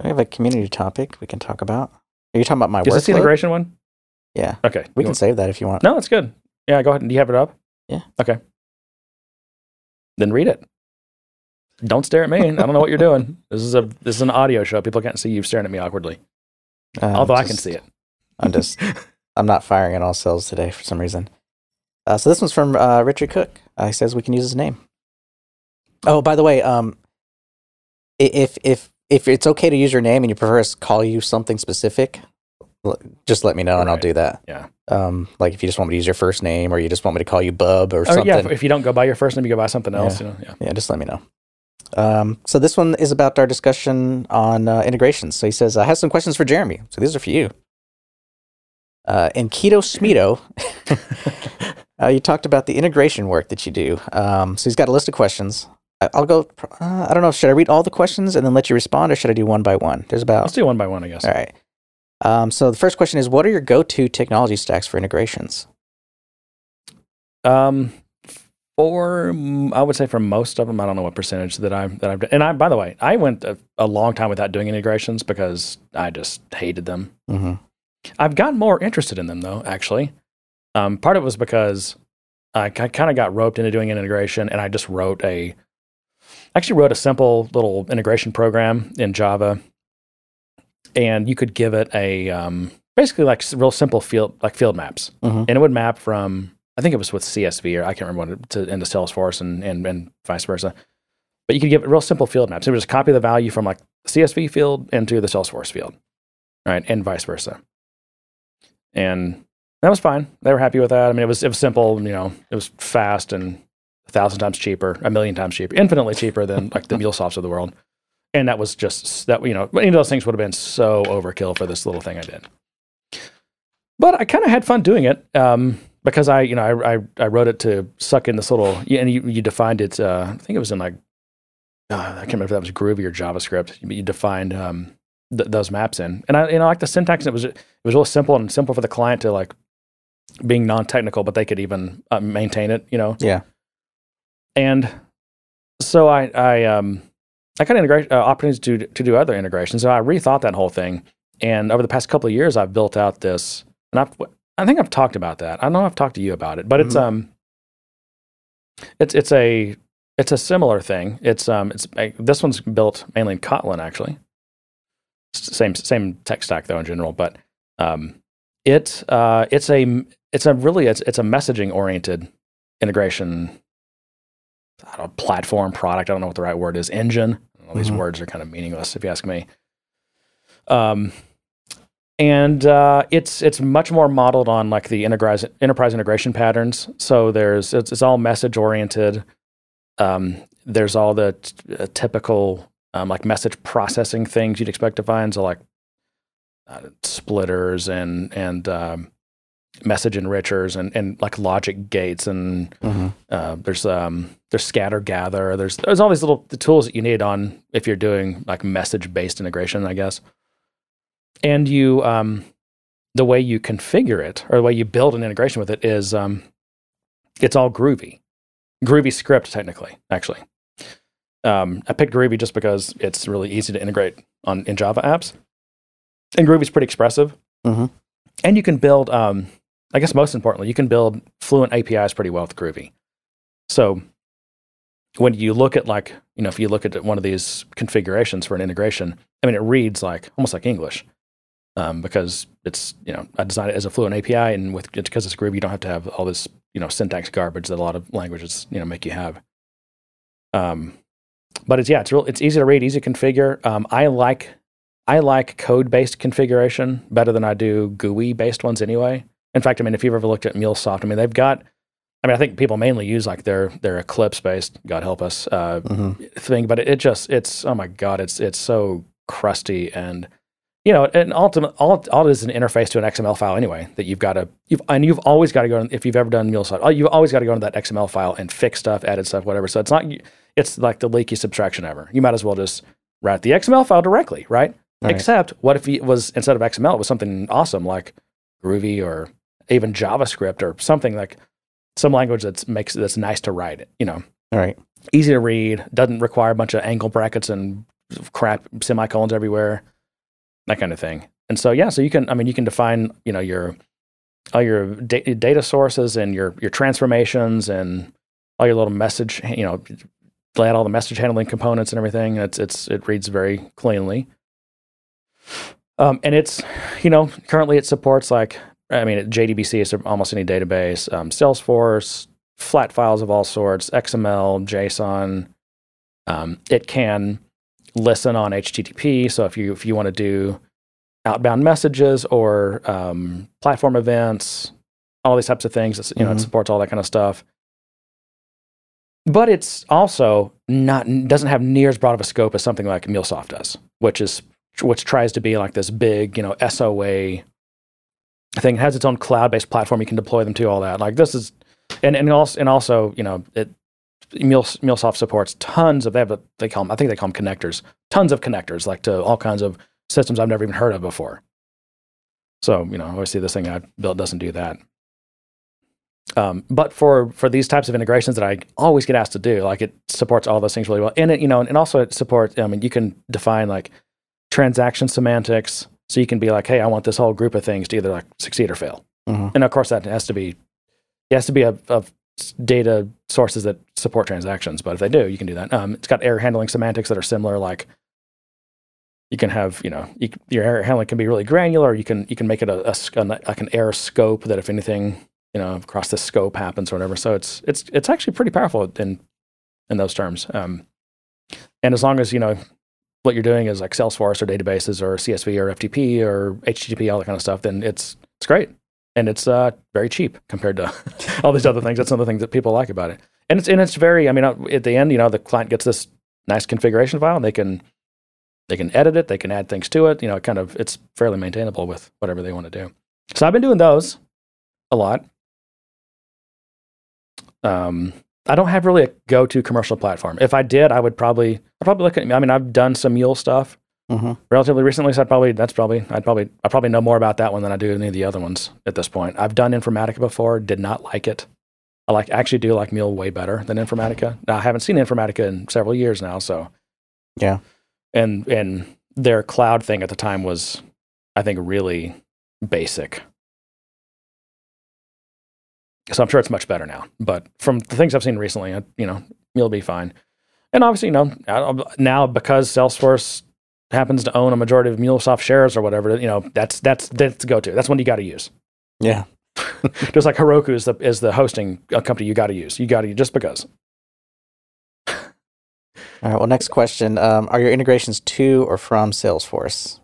I have a community topic we can talk about. Are you talking about my Is this the integration one? Yeah, Okay, we You can want- save that if you want. No, it's good. Yeah, go ahead. Do you have it up? Yeah. Okay. Then read it. Don't stare at me. I don't know what you're doing. This is a this is an audio show. People can't see you staring at me awkwardly. Uh, Although I can see it. I'm just, I'm not firing at all cells today for some reason. Uh, so this one's from uh, Richard Cook. Uh, he says we can use his name. Oh, by the way, um, if if if it's okay to use your name and you prefer us to call you something specific, just let me know and I'll do that. Yeah. Um, like if you just want me to use your first name or you just want me to call you Bub or Or something. yeah, if, if you don't go by your first name, you go by something else. You know, yeah. Yeah, just let me know. Um, so this one is about our discussion on uh, integrations. So he says, I have some questions for Jeremy. So these are for you. Uh, in Keto Smedo, uh, you talked about the integration work that you do. Um, so he's got a list of questions. I- I'll go, uh, I don't know, should I read all the questions and then let you respond or should I do one by one? There's about, Let's do one by one, I guess. all right. Um, so the first question is, what are your go-to technology stacks for integrations? Um, for mm, I would say for most of them, I don't know what percentage that I that I've done. And I, by the way, I went a, a long time without doing integrations because I just hated them. hmm I've gotten more interested in them though. Actually, um, part of it was because I, kind of got roped into doing an integration, and I just wrote a actually wrote a simple little integration program in Java, and you could give it a um, basically like real simple field like field maps, Mhm. and it would map from I think it was with CSV or I can't remember what it, to into Salesforce and, and and vice versa. But you could give real simple field maps. It would just copy the value from like CSV field into the Salesforce field, right, and vice versa. And that was fine. They were happy with that. I mean, it was it was simple. You know, it was fast and a thousand times cheaper, a million times cheaper, infinitely cheaper than like the MuleSofts of the world. And that was just that. You know, any of those things would have been so overkill for this little thing I did. But I kind of had fun doing it um, because I, you know, I, I I wrote it to suck in this little, and you, you defined it. Uh, I think it was in like uh, I can't remember if that was Groovy or JavaScript. But you defined um, th- those maps in, and I, you know, like the syntax. It was it was real simple and simple for the client to like being non-technical, but they could even uh, maintain it. You know, Yeah. and so I I um I got integrate uh, opportunities to to do other integrations. So I rethought that whole thing, and over the past couple of years, I've built out this, and I've I think I've talked about that. I don't know I've talked to you about it, but it's Mhm. um it's it's a it's a similar thing. It's um it's this one's built mainly in Kotlin actually. Same same tech stack though in general, but um it uh it's a it's a really it's it's a messaging oriented integration know, platform product. I don't know what the right word is. Engine. All these Mhm. words are kind of meaningless if you ask me. Um, and uh, it's it's much more modeled on like the enterprise enterprise integration patterns. So there's it's, it's all message oriented. Um, there's all the t- uh, typical um, like message processing things you'd expect to find. So like uh, splitters and and um, message enrichers and and like logic gates and hmm uh, there's um, there's scatter gather. There's there's all these little the tools that you need on if you're doing like message based integration, I guess. And you um, the way you configure it or the way you build an integration with it is um, it's all Groovy, Groovy script technically. Actually, um, I picked Groovy just because it's really easy to integrate on in Java apps, and Groovy's pretty expressive, Mhm. and you can build. Um, I guess most importantly, you can build fluent APIs pretty well with Groovy. So when you look at like you know if you look at one of these configurations for an integration, I mean it reads like almost like English um, because it's you know I designed it as a fluent API, and with because it's Groovy, you don't have to have all this you know syntax garbage that a lot of languages you know make you have. Um, but it's yeah, it's real. It's easy to read, easy to configure. Um, I like I like code based configuration better than I do GUI based ones anyway. In fact, I mean if you've ever looked at MuleSoft, I mean they've got. I mean, I think people mainly use like their their Eclipse based, God help us, uh, Mhm. thing. But it, it just it's oh my god, it's it's so crusty and you know, and ultimate all all it is an interface to an XML file anyway that you've got to you've and you've always got to go in, if you've ever done MuleSoft, oh, you've always got to go into that XML file and fix stuff, edit stuff, whatever. So it's not it's like the leaky abstraction ever. You might as well just write the XML file directly, right? Right. Except what if it was instead of XML, it was something awesome like Groovy or even JavaScript or something like some language that makes that's nice to write. You know, All right. easy to read, doesn't require a bunch of angle brackets and crap semicolons everywhere, that kind of thing. And so yeah, so you can I mean you can define you know your all your da- data sources and your your transformations and all your little message you know lay out all the message handling components and everything. It's it's it reads very cleanly. Um, and it's you know currently it supports like I mean JDBC is almost any database, um, Salesforce, flat files of all sorts, XML, JSON. Um, it can listen on HTTP. So if you if you want to do outbound messages or um, platform events, all these types of things, it's, you know, it Mhm. supports all that kind of stuff. But it's also not doesn't have near as broad of a scope as something like MuleSoft does, which is which tries to be like this big, you know, SOA thing. It has its own cloud-based platform you can deploy them to. All that, like this is, and and also and also, you know, it MuleSoft supports tons of they have a, they call them I think they call them connectors, tons of connectors, like to all kinds of systems I've never even heard of before. So you know, obviously this thing I built doesn't do that. Um, but for for these types of integrations that I always get asked to do, like it supports all those things really well, and it you know, and also it supports. I mean, you can define like transaction semantics, so you can be like, hey, I want this whole group of things to either like succeed or fail, Mhm. and of course that has to be it has to be of, of data sources that support transactions. But if they do, you can do that. Um, it's got error handling semantics that are similar, like you can have you know you, your error handling can be really granular. You can you can make it a, a like an error scope that if anything you know across the scope happens or whatever. So it's it's it's actually pretty powerful in in those terms. Um, and as long as you know what you're doing is like Salesforce or databases or CSV or FTP or HTTP, all that kind of stuff, then it's it's great and it's uh, very cheap compared to all these other things. That's the things that people like about it. And it's and it's very. I mean, uh, at the end, you know, the client gets this nice configuration file, and they can they can edit it, they can add things to it. You know, it kind of it's fairly maintainable with whatever they want to do. So I've been doing those a lot. Um, I don't have really a go-to commercial platform. If I did, I would probably I'd probably look at. I mean, I've done some Mule stuff Mhm. relatively recently, so I'd probably that's probably I'd probably I probably know more about that one than I do any of the other ones at this point. I've done Informatica before, did not like it. I like actually do like Mule way better than Informatica. Now, I haven't seen Informatica in several years now, so Yeah. and and their cloud thing at the time was, I think, really basic. So I'm sure it's much better now. But from the things I've seen recently, you know, Mule will be fine. And obviously, you know, now because Salesforce happens to own a majority of MuleSoft shares or whatever, you know, that's that's that's the go-to. That's one you got to use. Yeah. Just like Heroku is the is the hosting uh, company you got to use. You got to just because. All right. Well, next question: um, Are your integrations to or from Salesforce?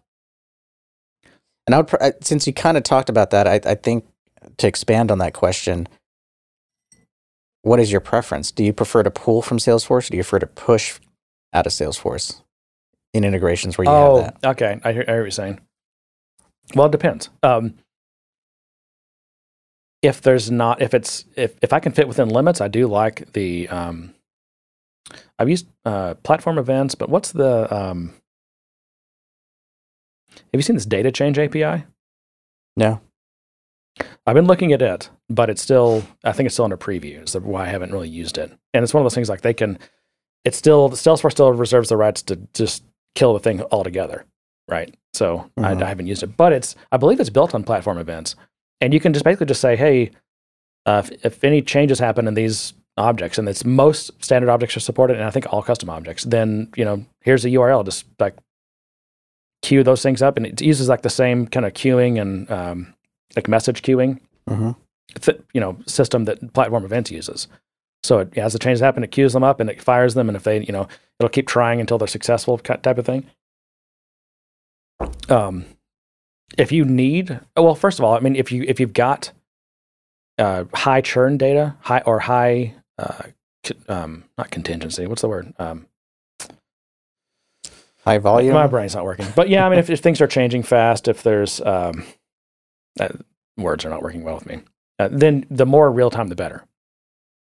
And I would, pr- I- since you kind of talked about that, I, I think to expand on that question, what is your preference? Do you prefer to pull from Salesforce, or do you prefer to push out of Salesforce in integrations where you oh, have that? okay. I hear, I hear what you're saying. Well, it depends. Um, if there's not, if it's, if, if I can fit within limits, I do like the, um, I've used uh, platform events, but what's the, um, have you seen this data change API? No. I've been looking at it, but it's still, I think it's still under preview. Is why I haven't really used it. And it's one of those things like they can, it's still, Salesforce still reserves the rights to just kill the thing altogether. Right. So I, Mhm. I haven't used it, but it's, I believe it's built on platform events. And you can just basically just say, hey, uh, if, if any changes happen in these objects, and it's most standard objects are supported, and I think all custom objects, then, you know, here's a URL, just like queue those things up. And it uses like the same kind of queuing and um, like message queuing hmm th- you know system that platform events uses. So it, as the changes happen, it queues them up and it fires them, and if they, you know, it'll keep trying until they're successful, type of thing. Um, if you need, well, first of all, I mean, if you if you've got uh, high churn data, high or high, uh, um, not contingency, what's the word? Um, High volume. my brain's not working, but yeah, I mean, if, if things are changing fast, if there's um, uh, words are not working well with me, uh, then the more real time, the better,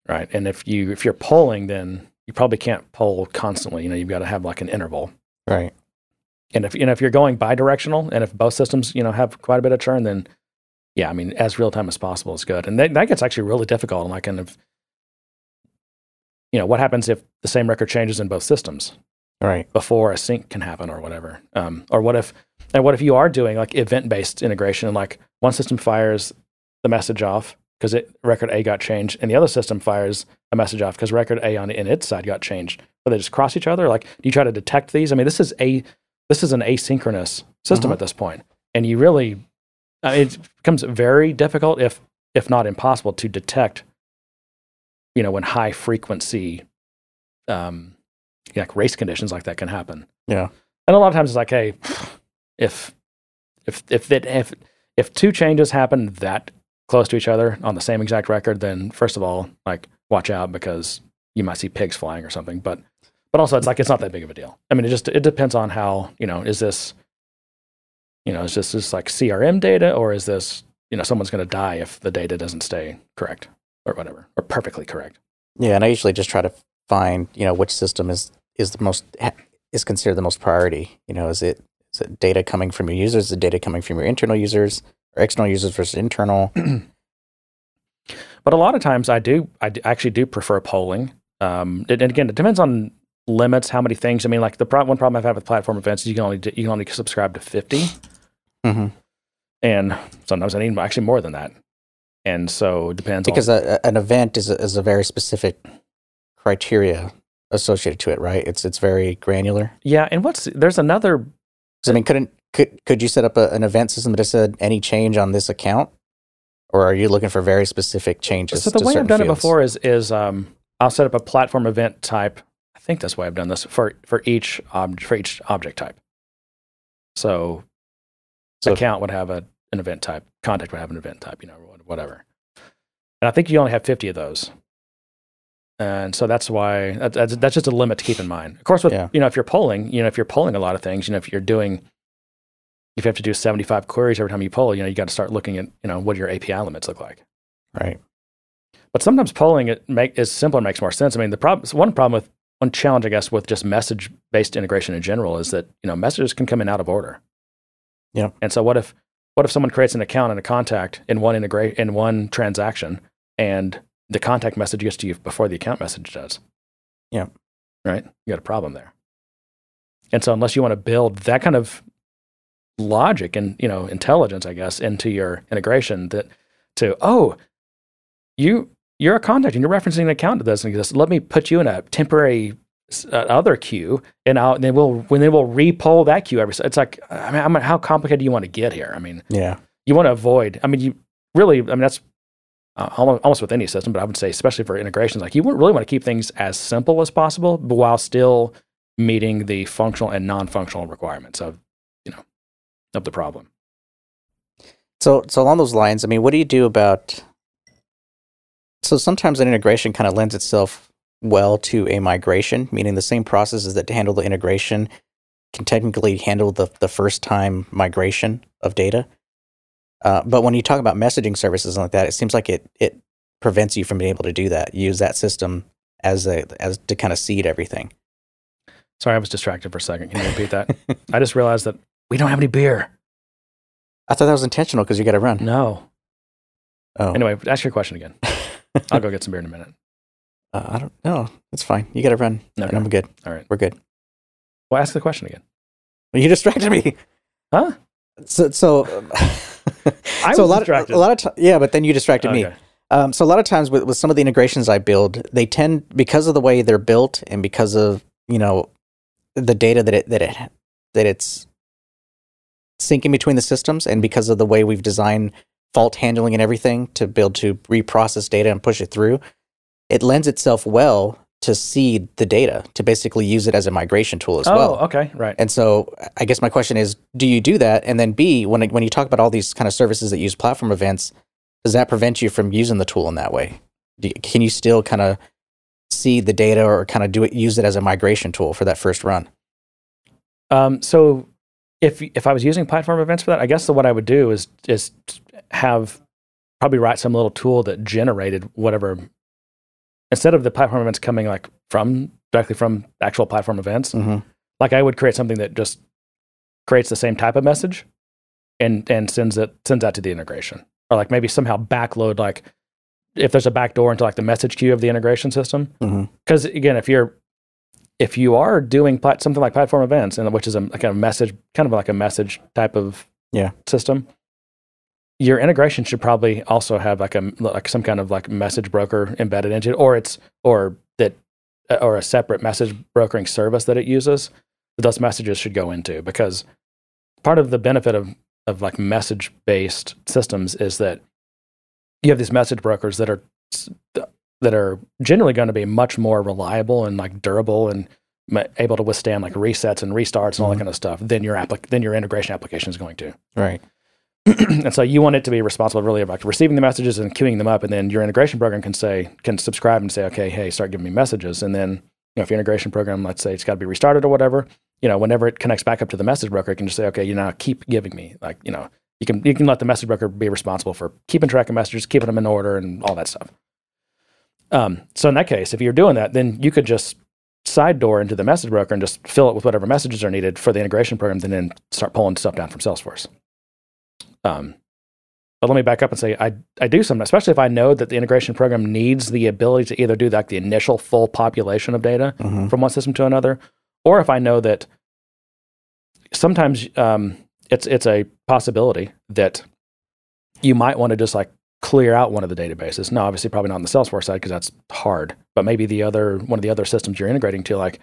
right? And if you if you're polling, then you probably can't poll constantly. You know, you've got to have like an interval. Right. And if you know if you're going bi-directional, and if both systems you know have quite a bit of churn, then yeah, I mean, as real time as possible is good. And that, that gets actually really difficult. And like, kind of, you know, what happens if the same record changes in both systems? Right. before a sync can happen or whatever. Um, or what if, and what if you are doing like event based integration and like one system fires the message off because record A got changed and the other system fires a message off because record A on in its side got changed. But they just cross each other. Like, do you try to detect these? I mean, this is a this is an asynchronous system Mhm. at this point, and you really uh, it becomes very difficult if if not impossible to detect. You know, when high frequency um, like race conditions like that can happen. Yeah. And a lot of times it's like, hey, if if if that if if two changes happen that close to each other on the same exact record, then first of all, like watch out because you might see pigs flying or something. But but also it's like it's not that big of a deal. I mean, it just it depends on how you know is this you know is this just like CRM data or is this you know someone's going to die if the data doesn't stay correct or whatever or perfectly correct. Yeah, and I usually just try to find, you know, which system is is the most is considered the most priority. You know, is it is it data coming from your users? Is it data coming from your internal users or external users versus internal? But a lot of times I do, I actually do prefer polling. Um, and and again, it depends on limits, how many things. I mean, like the pro- one problem I've had with platform events is you can only do, you can only subscribe to fifty, hmm and sometimes I need actually more than that. And so it depends Because on, a- an event is a, is a very specific criteria associated to it, right? It's it's very granular. yeah. And what's there's another I mean, couldn't could could you set up a, an event system that said any change on this account, or are you looking for very specific changes? so the way I've done it before is is um, I'll set up a platform event type. I think that's why I've done this for for each ob- for each object type. So So- account would have a, an event type, contact would have an event type, you know, whatever. And I think you only have 50 of those. And so that's why that, that's, that's just a limit to keep in mind. Of course, with, Yeah. you know, if you're polling, you know, if you're polling a lot of things, you know, if you're doing, if you have to do 75 queries every time you poll, you know, you got to start looking at, you know, what your API limits look like. right? But sometimes polling it make is simpler makes more sense. I mean, the problem one problem with one challenge, I guess, with just message based integration in general is that you know messages can come in out of order. Yeah. And so what if what if someone creates an account and a contact in one integrate in one transaction, and the contact message gets to you before the account message does? Yeah. Right. You got a problem there. And so unless you want to build that kind of logic and you know intelligence, I guess, into your integration, that to oh you you're a contact and you're referencing an account that doesn't exist. Let me put you in a temporary uh, other queue, and I'll, then we'll when then we'll repoll that queue every. It's like I mean, I mean, how complicated do you want to get here? I mean, Yeah, you want to avoid. I mean, you really. I mean, that's uh, almost, with any system, but I would say especially for integrations, like you really want to keep things as simple as possible, but while still meeting the functional and non-functional requirements of you know of the problem. So, so along those lines, I mean, what do you do about? So sometimes an integration kind of lends itself well to a migration, meaning the same processes that handle the integration can technically handle the the first time migration of data. Uh, but when you talk about messaging services like that, it seems like it it prevents you from being able to do that. Use that system as a as to kind of seed everything. Sorry, I was distracted for a second. Can you repeat that? I just realized that we don't have any beer. I thought that was intentional because you got to run. No. Oh, Anyway, ask your question again. I'll go get some beer in a minute. uh, I don't know. It's fine. You got to run. and Okay. I'm good. All right. We're good. Well, ask the question again. Well, you distracted me. Huh? So, so, I so a lot, distracted. Of, a lot of ti- yeah, but then you distracted me. Um, so a lot of times with, with some of the integrations I build, they tend because of the way they're built and because of you know the data that it that it that it's syncing between the systems, and because of the way we've designed fault handling and everything to build to reprocess data and push it through, it lends itself well to seed the data to basically use it as a migration tool as well. Oh, well. okay. Right. And so I guess my question is, do you do that? And then B, when when you talk about all these kind of services that use platform events, does that prevent you from using the tool in that way? You, can you still kind of see the data or kind of do it use it as a migration tool for that first run? Um, so if if I was using platform events for that, I guess what I would do is is have probably write some little tool that generated whatever instead of the platform events coming like from directly from actual platform events. Mm-hmm. Like I would create something that just creates the same type of message and and sends it sends that to the integration, or like maybe somehow backload like if there's a backdoor into like the message queue of the integration system. Because again, if you're if you are doing plat- something like platform events, and which is a kind of message, kind of like a message type of Yeah. system, your integration should probably also have like a like some kind of like message broker embedded into it, or it's or that or a separate message brokering service that it uses that those messages should go into because part of the benefit of of like message based systems is that you have these message brokers that are that are generally going to be much more reliable and like durable and able to withstand like resets and restarts and all that Mhm. kind of stuff than your applic- than your integration application is going to. Right. and so you want it to be responsible really about receiving the messages and queuing them up, and then your integration program can say can subscribe and say, okay, hey, start giving me messages, and then you know if your integration program, let's say it's got to be restarted or whatever, you know, whenever it connects back up to the message broker, it can just say, okay, you know, keep giving me like you know you can you can let the message broker be responsible for keeping track of messages, keeping them in order, and all that stuff. Um, so in that case, if you're doing that, then you could just side door into the message broker and just fill it with whatever messages are needed for the integration program, and then start pulling stuff down from Salesforce. Um, but let me back up and say I, I do some, especially if I know that the integration program needs the ability to either do like the initial full population of data Mhm. from one system to another, or if I know that sometimes um, it's it's a possibility that you might want to just like clear out one of the databases. No, obviously probably not on the Salesforce side because that's hard, but maybe the other one of the other systems you're integrating to, like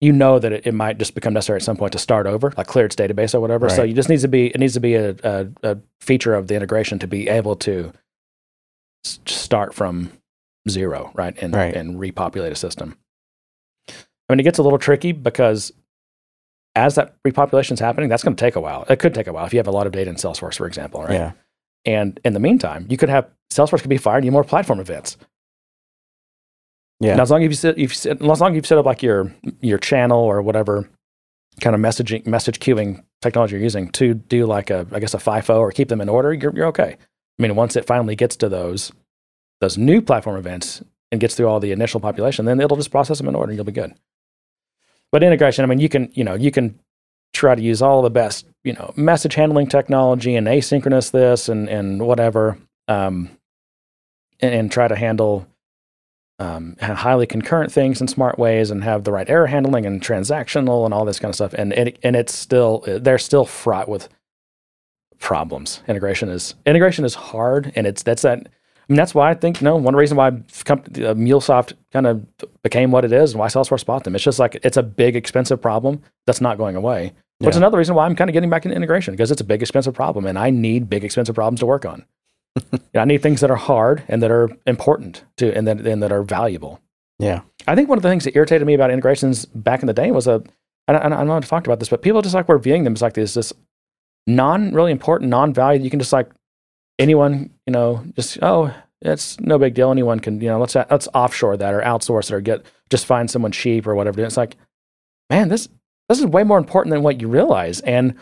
you know that it, it might just become necessary at some point to start over, like clear its database or whatever. So Right. you just needs to be it needs to be a, a, a feature of the integration to be able to s- start from zero, right, and Right. and repopulate a system. I mean, it gets a little tricky because as that repopulation is happening, that's going to take a while. It could take a while if you have a lot of data in Salesforce, for example, right? Yeah. And in the meantime, you could have Salesforce could be firing you more platform events. Yeah. Now, as long as you set, if you set, as long as you've set up like your your channel or whatever kind of messaging message queuing technology you're using to do like a I guess a FIFO or keep them in order, you're you're okay. I mean, once it finally gets to those those new platform events and gets through all the initial population, then it'll just process them in order and you'll be good. But integration, I mean, you can you know you can try to use all the best you know message handling technology and asynchronous this and and whatever, um, and, and try to handle um, highly concurrent things in smart ways and have the right error handling and transactional and all this kind of stuff. And it, and it's still they're still fraught with problems. Integration is integration is hard, and it's that's that. I mean, that's why I think no one reason why comp- uh, MuleSoft kind of became what it is and why Salesforce bought them. It's just like it's a big expensive problem that's not going away. Which is Yeah. another reason why I'm kind of getting back into integration because it's a big expensive problem, and I need big expensive problems to work on. I need things that are hard and that are important to, and that and that are valuable. Yeah. I think one of the things that irritated me about integrations back in the day was a, and I, and I don't know if I've talked about this, but people just like were viewing them as like this, this non really important, non value. You can just like anyone, you know, just, oh, it's no big deal. Anyone can, you know, let's, let's offshore that or outsource it or get, just find someone cheap or whatever. It's like, man, this, this is way more important than what you realize. And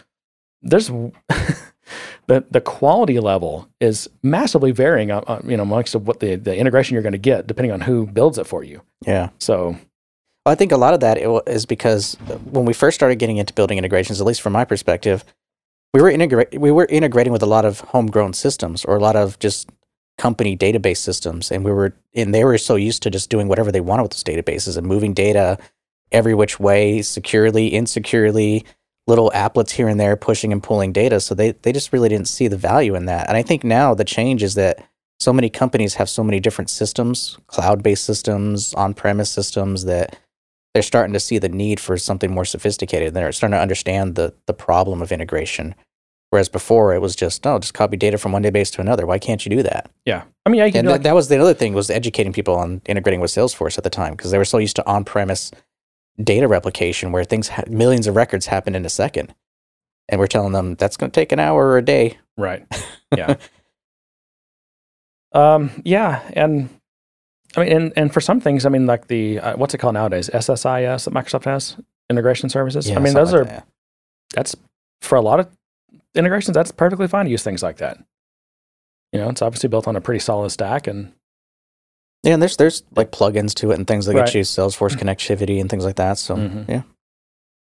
there's, the, the quality level is massively varying, uh, you know, amongst what the, the integration you're going to get depending on who builds it for you. Yeah. So, Well, I think a lot of that is because when we first started getting into building integrations, at least from my perspective, we were integrate we were integrating with a lot of homegrown systems or a lot of just company database systems and we were and they were so used to just doing whatever they wanted with those databases and moving data every which way securely insecurely little applets here and there pushing and pulling data so they they just really didn't see the value in that and i think now the change is that so many companies have so many different systems cloud-based systems on-premise systems that they're starting to see the need for something more sophisticated. They're starting to understand the the problem of integration. Whereas before it was just, oh, just copy data from one database to another. Why can't you do that? Yeah. I mean, I and that, that was the other thing was educating people on integrating with Salesforce at the time because they were so used to on-premise data replication where things ha- millions of records happen in a second, and we're telling them that's going to take an hour or a day. Right. Yeah. um. Yeah. And I mean, and, and for some things, I mean, like the uh, what's it called nowadays? SSIS that Microsoft has integration services. Yeah, I mean, those like are that. that's for a lot of integrations. That's perfectly fine to use things like that. You know, it's obviously built on a pretty solid stack, and Yeah, and there's there's like plugins to it and things that Right. get you Salesforce connectivity and things like that. So Mhm. yeah.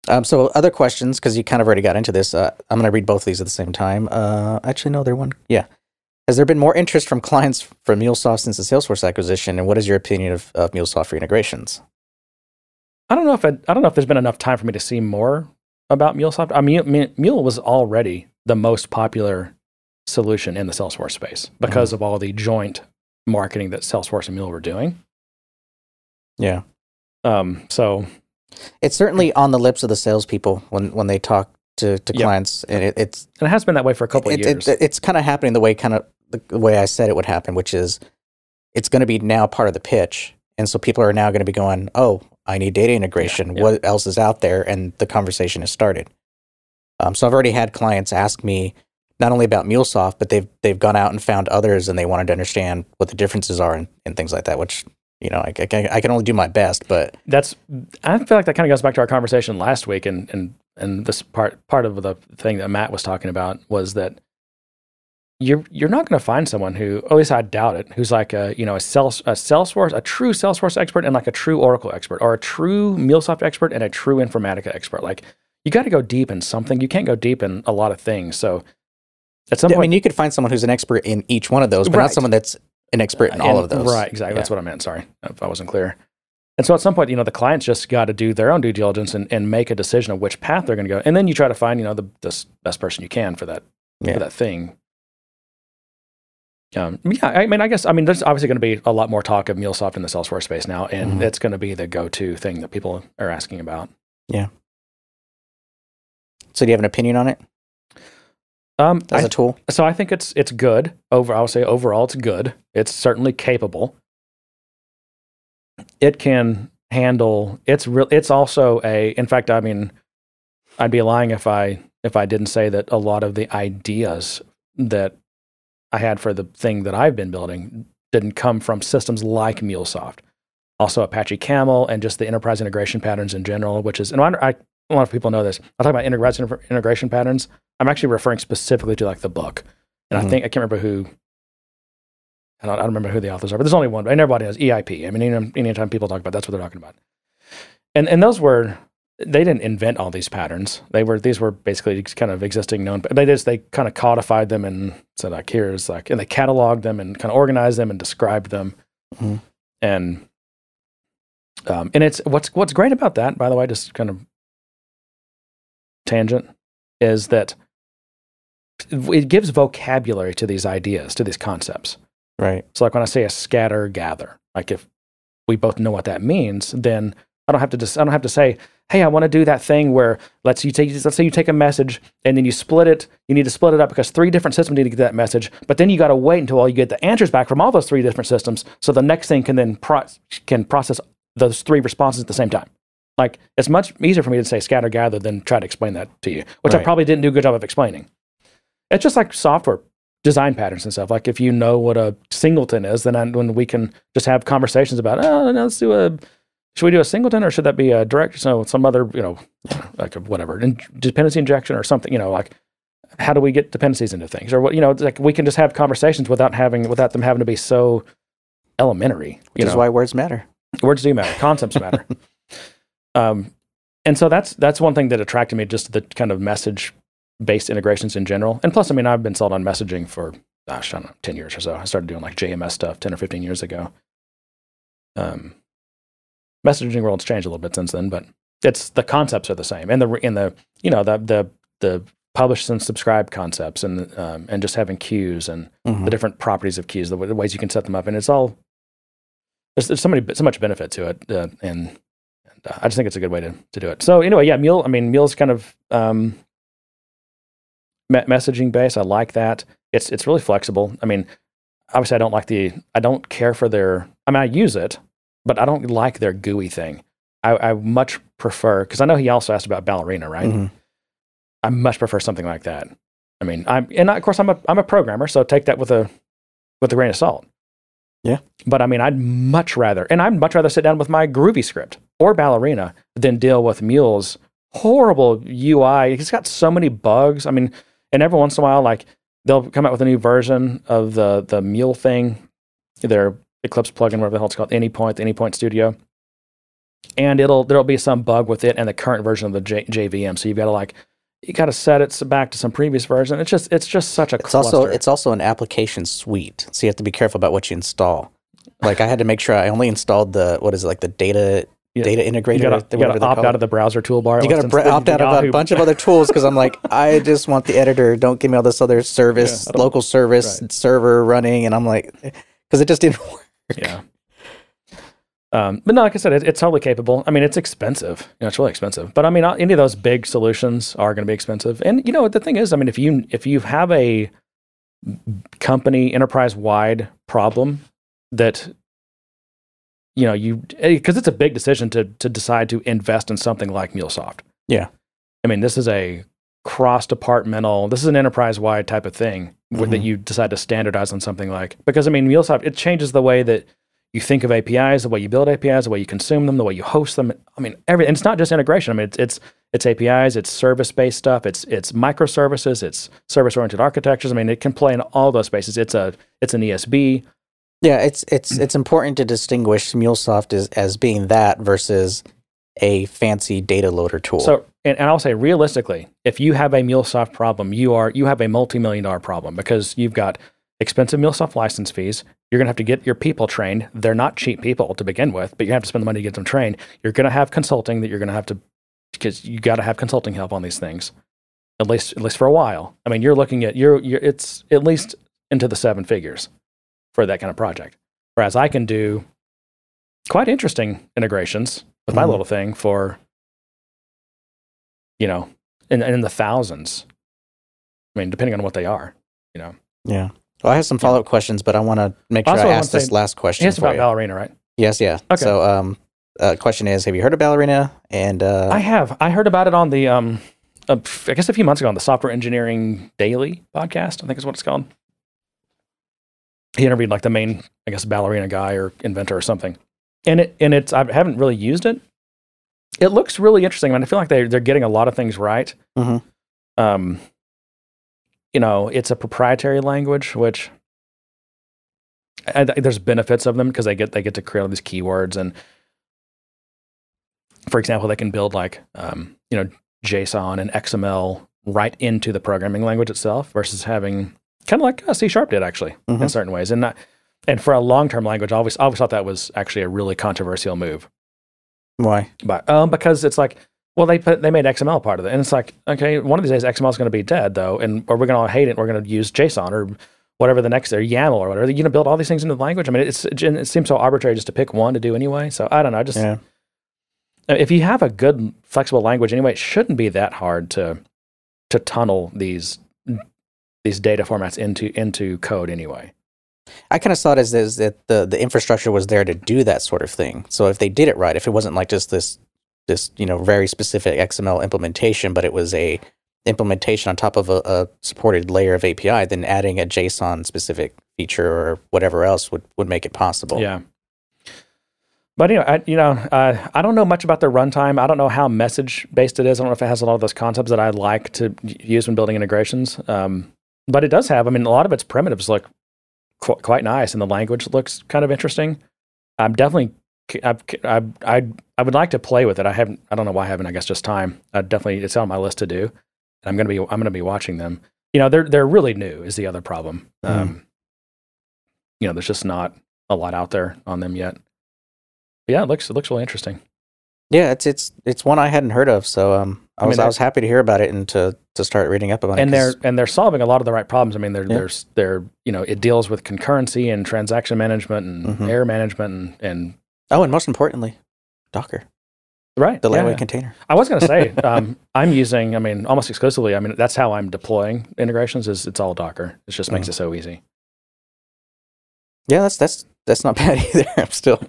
Um, so other questions because you kind of already got into this. Uh, I'm going to read both of these at the same time. Uh, actually, no, they're one. Yeah. Has there been more interest from clients for MuleSoft since the Salesforce acquisition? And what is your opinion of, of MuleSoft for integrations? I don't know if I, I don't know if there's been enough time for me to see more about MuleSoft. I mean, Mule- Mule was already the most popular solution in the Salesforce space because of all the joint marketing that Salesforce and Mule were doing. Yeah. Um, so It's certainly on the lips of the salespeople when, when they talk to, to Yep. clients. And it, it's and it has been that way for a couple it, of years. it- it's kind of happening the way kind of the, way I said it would happen, which is it's going to be now part of the pitch, and so people are now going to be going, "Oh, I need data integration. yeah. What else is out there?" And the conversation has started. Um, so I've already had clients ask me not only about MuleSoft, but they've they've gone out and found others, and they wanted to understand what the differences are and, and things like that. Which you know, I, I, I can only do my best, but that's I feel like that kind of goes back to our conversation last week, and and and this part part of the thing that Matt was talking about was that you're you're not going to find someone who, at least I doubt it, who's like a you know a Sales a Salesforce a true Salesforce expert and like a true Oracle expert, or a true MuleSoft expert and a true Informatica expert. Like you got to go deep in something. You can't go deep in a lot of things. So at some I point, mean, you could find someone who's an expert in each one of those, but Right. not someone that's an expert in all And- of those. Right, exactly. That's what I meant. Sorry if I wasn't clear. And so at some point, you know, the clients just got to do their own due diligence and, and make a decision of which path they're going to go. And then you try to find, you know, the, the best person you can for that, Yeah. for that thing. Um, yeah, I mean, I guess, I mean, there's obviously going to be a lot more talk of MuleSoft in the Salesforce space now, and Mhm. it's going to be the go-to thing that people are asking about. Yeah. So, do you have an opinion on it Um, as I a tool? So I think it's it's good. Over, I would say overall, it's good. It's certainly capable. It can handle. It's real. It's also a. In fact, I mean, I'd be lying if I if I didn't say that a lot of the ideas that I had for the thing that I've been building didn't come from systems like MuleSoft. Also, Apache Camel and just the enterprise integration patterns in general, which is, and I, I a lot of people know this. I talk about enterprise integration patterns. I'm actually referring specifically to like the book, and Mhm. I think I can't remember who. I don't, I don't remember who the authors are, but there's only one. And everybody has EIP. I mean, any- anytime people talk about, that's what they're talking about. And and those were they didn't invent all these patterns. They were these were basically kind of existing known. They just they kind of codified them and said like here's like and they cataloged them and kind of organized them and described them. Mhm. And um, and it's what's what's great about that, by the way, just kind of tangent, is that it gives vocabulary to these ideas, to these concepts. Right. So, like when I say a scatter gather, like if we both know what that means, then I don't have to just I don't have to say, hey, I want to do that thing where let's you take let's say you take a message and then you split it. You need to split it up because three different systems need to get that message, but then you got to wait until all you get the answers back from all those three different systems, so the next thing can then pro- can process those three responses at the same time. Like it's much easier for me to say scatter gather than try to explain that to you, which I probably didn't do a good job of explaining. It's just like software design patterns and stuff. Like if you know what a singleton is, then I, when we can just have conversations about, oh, no, let's do a, should we do a singleton or should that be a direct, so some other, you know, like a whatever, in, dependency injection or something, you know, like how do we get dependencies into things or what, you know, like we can just have conversations without having, without them having to be so elementary. Which you is know? why words matter. words do matter concepts matter um, and so that's that's one thing that attracted me just to the kind of message based integrations in general. And plus, I mean, I've been sold on messaging for gosh, I don't know, ten years or so. I started doing like JMS stuff ten or fifteen years ago. Um, messaging world's changed a little bit since then, but it's the concepts are the same, and the in the you know the the the publish and subscribe concepts, and um, and just having queues and Mhm. the different properties of queues, the, w- the ways you can set them up, and it's all there's, there's so many so much benefit to it, uh, and, I just think it's a good way to to do it. So anyway, yeah, Mule. I mean, Mule's kind of um, me- messaging based. I like that. It's it's really flexible. I mean, obviously, I don't like the I don't care for their. I mean, I use it, but I don't like their GUI thing. I, I much prefer because I know he also asked about Ballerina, right? Mhm. I much prefer something like that. I mean, I'm and of course I'm a I'm a programmer, so take that with a with a grain of salt. Yeah. But I mean, I'd much rather, and I'd much rather sit down with my Groovy script or Ballerina than deal with Mule's horrible UI. It's got so many bugs. I mean, and every once in a while, like they'll come out with a new version of the the Mule thing, their Eclipse plugin, whatever the hell it's called, Anypoint, the Anypoint Studio, and it'll there'll be some bug with it and the current version of the J, JVM. So you've got to like you got to set it back to some previous version. It's just it's just such a It's also it's also an application suite, so you have to be careful about what you install. Like I had to make sure I only installed the what is it like the data Yeah. data integrator. you got to opt out of the browser toolbar. You got to br- opt out of a bunch of other tools because I'm like, I just want the editor. Don't give me all this other service, Yeah, local service right. server running, and I'm like, because it just didn't work. Yeah. Um, but no, like I said, it, it's totally capable. I mean, it's expensive. You know, it's really expensive. But I mean, any of those big solutions are going to be expensive. And you know, the thing is, I mean, if you if you have a company enterprise wide problem that you know you eh, because it's a big decision to to decide to invest in something like MuleSoft. Yeah. I mean, this is a cross departmental. This is an enterprise wide type of thing where that mm-hmm. you decide to standardize on something like because I mean, MuleSoft it changes the way that you think of APIs, the way you build APIs, the way you consume them, the way you host them. I mean, every and it's not just integration. I mean, it's it's it's APIs, it's service based stuff, it's it's microservices, it's service oriented architectures. I mean, it can play in all those spaces. It's a it's an ESB. Yeah, it's it's it's important to distinguish MuleSoft as as being that versus a fancy data loader tool. So, and, and I'll say realistically, if you have a MuleSoft problem, you are you have a multi million dollar problem because you've got expensive MuleSoft license fees. You're going to have to get your people trained. They're not cheap people to begin with, but you have to spend the money to get them trained. You're going to have consulting that you're going to have to because you got to have consulting help on these things, at least at least for a while. I mean, you're looking at you're, you're it's at least into the seven figures for that kind of project. Whereas I can do quite interesting integrations with my Mhm. little thing for you know in in the thousands. I mean, depending on what they are. You know, yeah. Well, I have some follow up questions, but I want to make sure Also, I I wanna ask this last question it's about you. ballerina, right? yes, yeah. Okay. So, um, uh, question is, have you heard of Ballerina? And uh, I have. I heard about it on the um, uh, I guess a few months ago on the Software Engineering Daily podcast. I think is what it's called. He interviewed like the main, I guess, ballerina guy or inventor or something. And it and it's I haven't really used it. It looks really interesting. I mean, I feel like they they're getting a lot of things right. Mhm. Um, you know, it's a proprietary language, which I- there's benefits of them because they get they get to create all these keywords and, for example, they can build like um, you know JSON and XML right into the programming language itself versus having kind of like uh, C sharp did actually in Mhm. certain ways. And not, and for a long term language, I always I always thought that was actually a really controversial move. why? But um, because it's like, well, they put they made XML part of it, and it's like, okay, one of these days XML is going to be dead though, and or we're going to all hate it. and We're going to use JSON or whatever the next or YAML or whatever. You know, build all these things into the language. I mean, it's it seems so arbitrary just to pick one to do anyway. So I don't know. I just Yeah. if you have a good flexible language anyway, it shouldn't be that hard to to tunnel these these data formats into into code anyway. I kind of saw it as, as that the, the infrastructure was there to do that sort of thing. So if they did it right, if it wasn't like just this this you know very specific XML implementation, but it was a implementation on top of a, a supported layer of API, then adding a JSON specific feature or whatever else would, would make it possible. Yeah. But anyway, I, you know, uh, I don't know much about their runtime. I don't know how message based it is. I don't know if it has a lot of those concepts that I like to use when building integrations. Um, but it does have. I mean, a lot of its primitives look qu- quite nice, and the language looks kind of interesting. I'm definitely. I've, I I I would like to play with it. I haven't. I don't know why I haven't. I guess just time. I definitely. It's on my list to do. and I'm going to be I'm going to be watching them. You know, they're they're really new is the other problem. Mm. Um, you know, there's just not a lot out there on them yet. But yeah, it looks it looks really interesting. Yeah, it's it's it's one I hadn't heard of, so um, I I was mean, I was happy to hear about it and to to start reading up about and it. they're 'cause- and they're solving a lot of the right problems. I mean, they're Yeah. they're they're you know it deals with concurrency and transaction management and Mhm. error management and, and oh, and most importantly, Docker, right the yeah. lightweight container. I was going to say um, I'm using. I mean, almost exclusively. I mean, that's how I'm deploying integrations. Is it's all Docker. It just makes Mhm. it so easy. Yeah, that's that's that's not bad either. I'm still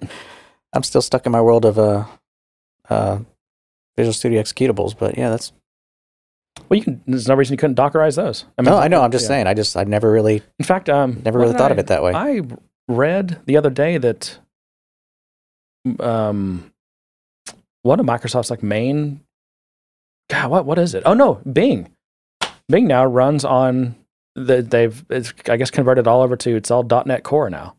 I'm still stuck in my world of uh uh Visual Studio executables, but yeah, that's Well, you can. There's no reason you couldn't Dockerize those. I no, I know. I'm just yeah. saying. I just I've never really In fact, um, never really thought I- of it that way. I read the other day that um, one of Microsoft's like main. God, what what is it? Oh no, Bing. Bing now runs on the they've it's, I guess converted all over to it's all .NET Core now.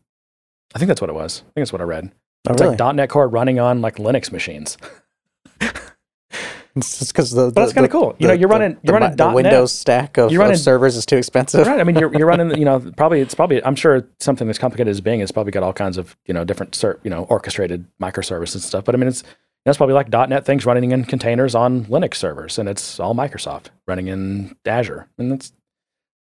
I think that's what it was. I think that's what I read. oh, It's really? like .NET Core running on like Linux machines. it's just because the But that's kind of cool. You know, you're running you're running the .NET. Windows stack of, You're of servers is too expensive. right. I mean, you're, you're running, you know, probably it's probably, I'm sure something as complicated as Bing has probably got all kinds of, you know, different, ser- you know, orchestrated microservices and stuff. But I mean, it's, that's probably like .NET things running in containers on Linux servers, and it's all Microsoft running in Azure. And it's,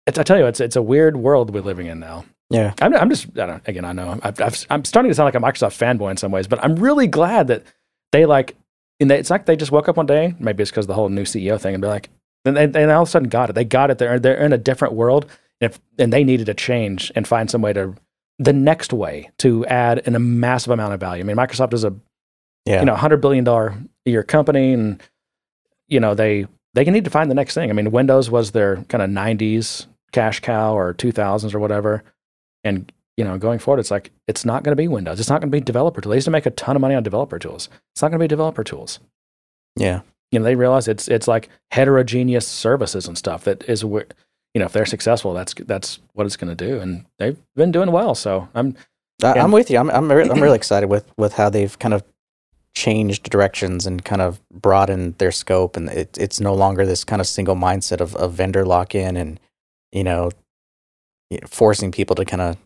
it's I tell you, it's it's a weird world we're living in now. Yeah, I'm, I'm just, I don't, again, I know I've, I've, I'm starting to sound like a Microsoft fanboy in some ways, but I'm really glad that they like, and they, it's like they just woke up one day, maybe it's because the whole new CEO thing, and be like, and they, they all of a sudden got it. They got it. They're, they're in a different world, and, if, and they needed to change and find some way to, the next way to add in a massive amount of value. I mean, Microsoft is a, yeah. you know, $100 billion a year company, and, you know, they, they need to find the next thing. I mean, Windows was their kind of 90s cash cow or 2000s or whatever. And, you know, going forward, it's like, it's not going to be Windows. It's not going to be developer tools. They used to make a ton of money on developer tools. It's not going to be developer tools. yeah, You know, they realize it's, it's like heterogeneous services and stuff that is where, you know, if they're successful, that's, that's what it's going to do. And they've been doing well. So I'm, I, I'm with you. I'm I'm, re- I'm really excited with with how they've kind of changed directions and kind of broadened their scope, and it, it's no longer this kind of single mindset of, of vendor lock in and you know forcing people to kind of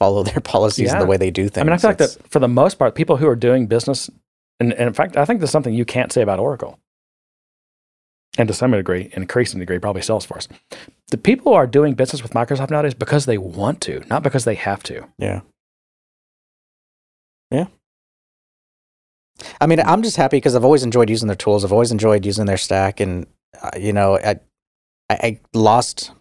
follow their policies and the way they do things. I mean, I feel like that for the most part, people who are doing business, and, and in fact, I think there's something you can't say about Oracle, and to some degree, increasing degree, probably Salesforce. The people who are doing business with Microsoft nowadays because they want to, not because they have to. Yeah. Yeah. I mean, I'm just happy because I've always enjoyed using their tools. I've always enjoyed using their stack, and uh, you know, I I lost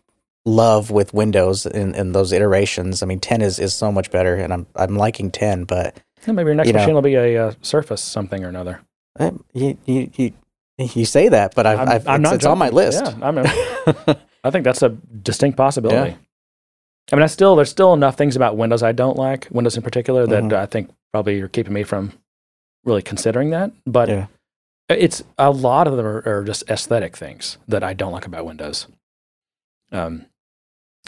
love with Windows in, in those iterations. I mean, 10 is, is so much better, and I'm I'm liking 10. But And maybe your next You know. machine will be a uh, Surface something or another. uh, you you you, you say that, but I've, I'm, I've, I'm it's, not it's on my list. Yeah, I mean, I think that's a distinct possibility. Yeah. I mean, I still there's still enough things about Windows I don't like, Windows in particular, that Mhm. I think probably are keeping me from really considering that. But Yeah. it's a lot of them are, are just aesthetic things that I don't like about Windows. Um,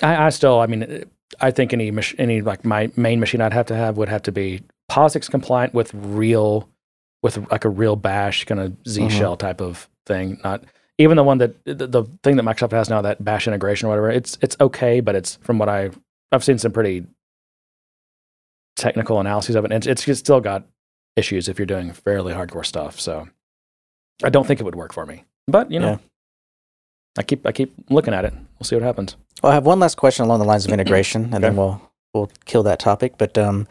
I, I still, I mean, I think any mach- any like my main machine I'd have to have would have to be POSIX compliant with real, with like a real Bash kind of Z Mhm. shell type of thing. Not even the one that the, the thing that Microsoft has now, that Bash integration or whatever. It's it's okay, but it's from what I I've seen some pretty technical analyses of it, and it's, it's still got issues if you're doing fairly hardcore stuff. So I don't think it would work for me. But you know, Yeah. I keep I keep looking at it. We'll see what happens. Well, I have one last question along the lines of integration, and then we'll we'll kill that topic. But um,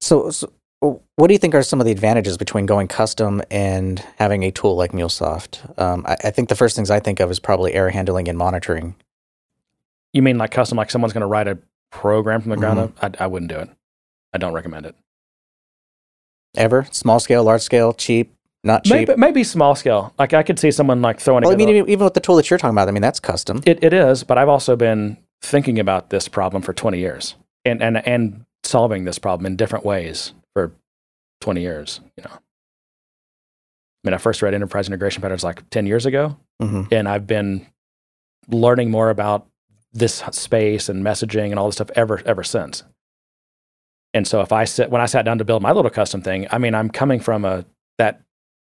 so, so what do you think are some of the advantages between going custom and having a tool like MuleSoft? Um, I, I think the first things I think of is probably error handling and monitoring. You mean like custom, like someone's going to write a program from the ground Mhm. up? I, I wouldn't do it. I don't recommend it. Ever small scale, large scale, cheap, not cheap. Maybe, maybe small scale. Like I could see someone like throwing. well, I mean, even even with the tool that you're talking about, I mean, that's custom. It, it is, but I've also been thinking about this problem for 20 years and, and, and solving this problem in different ways for 20 years, you know. I mean, I first read enterprise integration patterns like 10 years ago, hmm and I've been learning more about this space and messaging and all this stuff ever, ever since. And so if I sit, when I sat down to build my little custom thing, I mean, I'm coming from a, that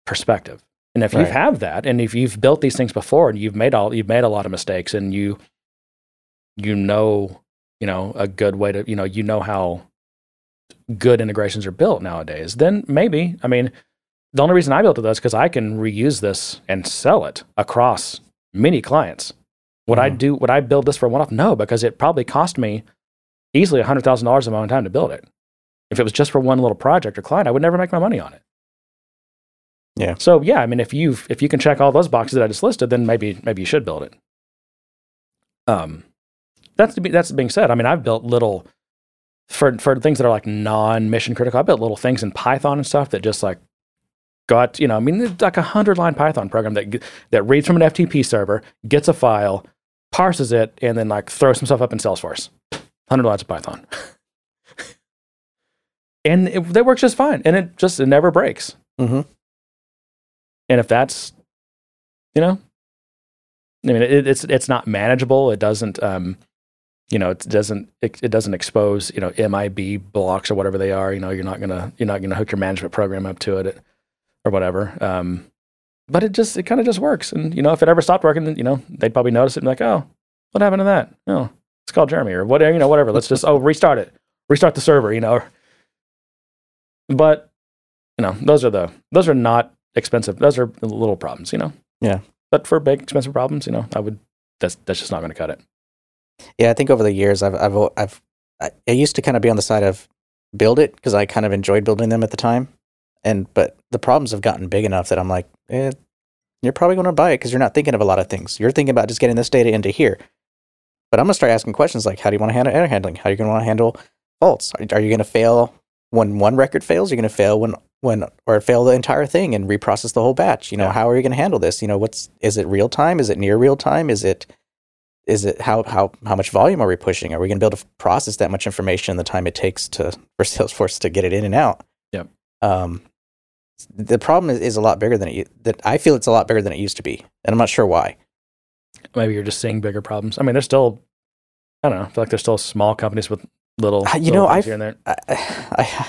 perspective. And if you Right. have that, and if you've built these things before, and you've made all you've made a lot of mistakes, and you you know you know a good way to you know you know how good integrations are built nowadays, then maybe I mean the only reason I built it though is because I can reuse this and sell it across many clients. Would I Mhm. do? Would I build this for one off? No, because it probably cost me easily hundred thousand dollars of my own time to build it. If it was just for one little project or client, I would never make my money on it. Yeah. So yeah, I mean, if you if you can check all those boxes that I just listed, then maybe maybe you should build it. Um, that's to be, that's being said. I mean, I've built little for for things that are like non mission critical. I built little things in Python and stuff that just like got you know. I mean, it's like a hundred line Python program that that reads from an FTP server, gets a file, parses it, and then like throws some stuff up in Salesforce. Hundred lines of Python. And it, that works just fine, and it just it never breaks. Mm-hmm. And if that's, you know, I mean, it, it's it's not manageable. It doesn't, um, you know, it doesn't it, it doesn't expose you know MIB blocks or whatever they are. You know, you're not gonna you're not gonna hook your management program up to it or whatever. Um, but it just it kind of just works. And you know, if it ever stopped working, then you know they'd probably notice it and be like, oh, what happened to that? Oh, it's called Jeremy or whatever. You know, whatever. Let's just oh restart it, restart the server. You know. But you know, those are the those are not expensive. Those are little problems, you know. Yeah. But for big expensive problems, you know, I would. That's that's just not going to cut it. Yeah, I think over the years, I've I've I've I, used to kind of be on the side of build it because I kind of enjoyed building them at the time, and but the problems have gotten big enough that I'm like, eh, you're probably going to buy it because you're not thinking of a lot of things. You're thinking about just getting this data into here. But I'm gonna start asking questions like, how do you want to handle error handling? How are you going to want to handle faults? Are, are you going to fail when one record fails? You're going to fail when when or fail the entire thing and reprocess the whole batch. You know, Yeah. how are you going to handle this? You know, what's is it real time? Is it near real time? Is it is it how how how much volume are we pushing? Are we going to be able to process that much information in the time it takes to for Salesforce to get it in and out? Yep. Um, the problem is, is a lot bigger than it that I feel it's a lot bigger than it used to be, and I'm not sure why. Maybe you're just seeing bigger problems. I mean, there's still, I don't know. I feel like there's still small companies with little. You little know, I've- here and there. I, I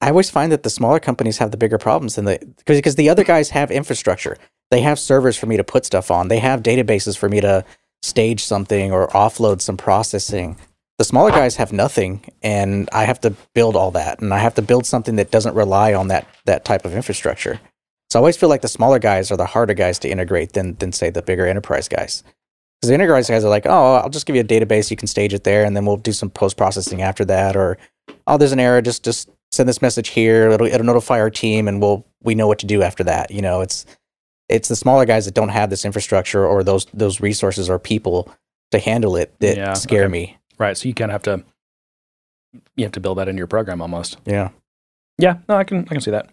I always find that the smaller companies have the bigger problems than the because because the other guys have infrastructure. They have servers for me to put stuff on. They have databases for me to stage something or offload some processing. The smaller guys have nothing, and I have to build all that, and I have to build something that doesn't rely on that that type of infrastructure. So I always feel like the smaller guys are the harder guys to integrate than than say the bigger enterprise guys. Because the enterprise guys are like, oh, I'll just give you a database, you can stage it there, and then we'll do some post processing after that, or oh, there's an error, just just send this message here. It'll it'll notify our team, and we'll we know what to do after that. You know, it's it's the smaller guys that don't have this infrastructure or those those resources or people to handle it that Yeah, scare okay. me. Right. So you kind of have to, you have to build that into your program almost. Yeah, Yeah. No, I can I can see that.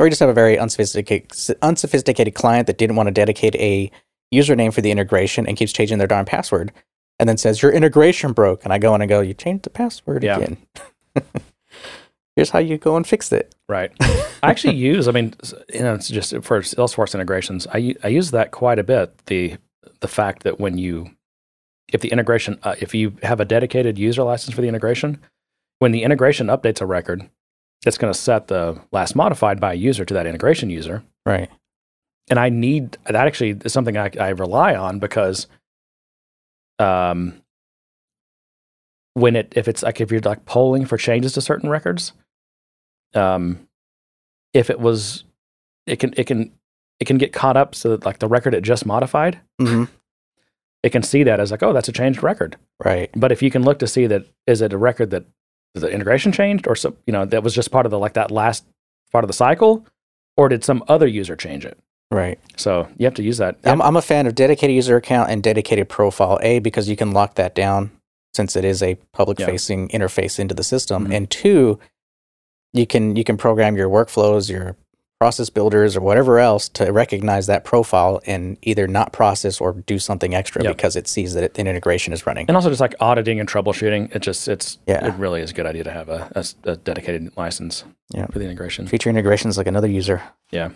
or you just have a very unsophisticated unsophisticated client that didn't want to dedicate a username for the integration and keeps changing their darn password, and then says your integration broke, and I go in and go, you changed the password Yeah. again. Here's how you go and fix it. Right. I actually use. I mean, you know, it's just for Salesforce integrations. I I use that quite a bit. The the fact that when you if the integration uh, if you have a dedicated user license for the integration, when the integration updates a record, it's going to set the last modified by a user to that integration user. Right. and I need that actually is something I, I rely on because um when it if it's like if you're like polling for changes to certain records um if it was it can it can it can get caught up so that like the record it just modified hmm it can see that as like oh that's a changed record Right. but if you can look to see that is it a record that the integration changed or so you know that was just part of the like that last part of the cycle or did some other user change it Right. so you have to use that I'm, I'm a fan of dedicated user account and dedicated profile. A because you can lock that down since it is a public facing interface into the system, Mhm. and two, you can you can program your workflows, your process builders, or whatever else to recognize that profile and either not process or do something extra Yep. because it sees that it, an integration is running. and also just like auditing and troubleshooting it just it's Yeah. it really is a good idea to have a dedicated license Yeah. for the integration Feature integration is like another user, Yeah.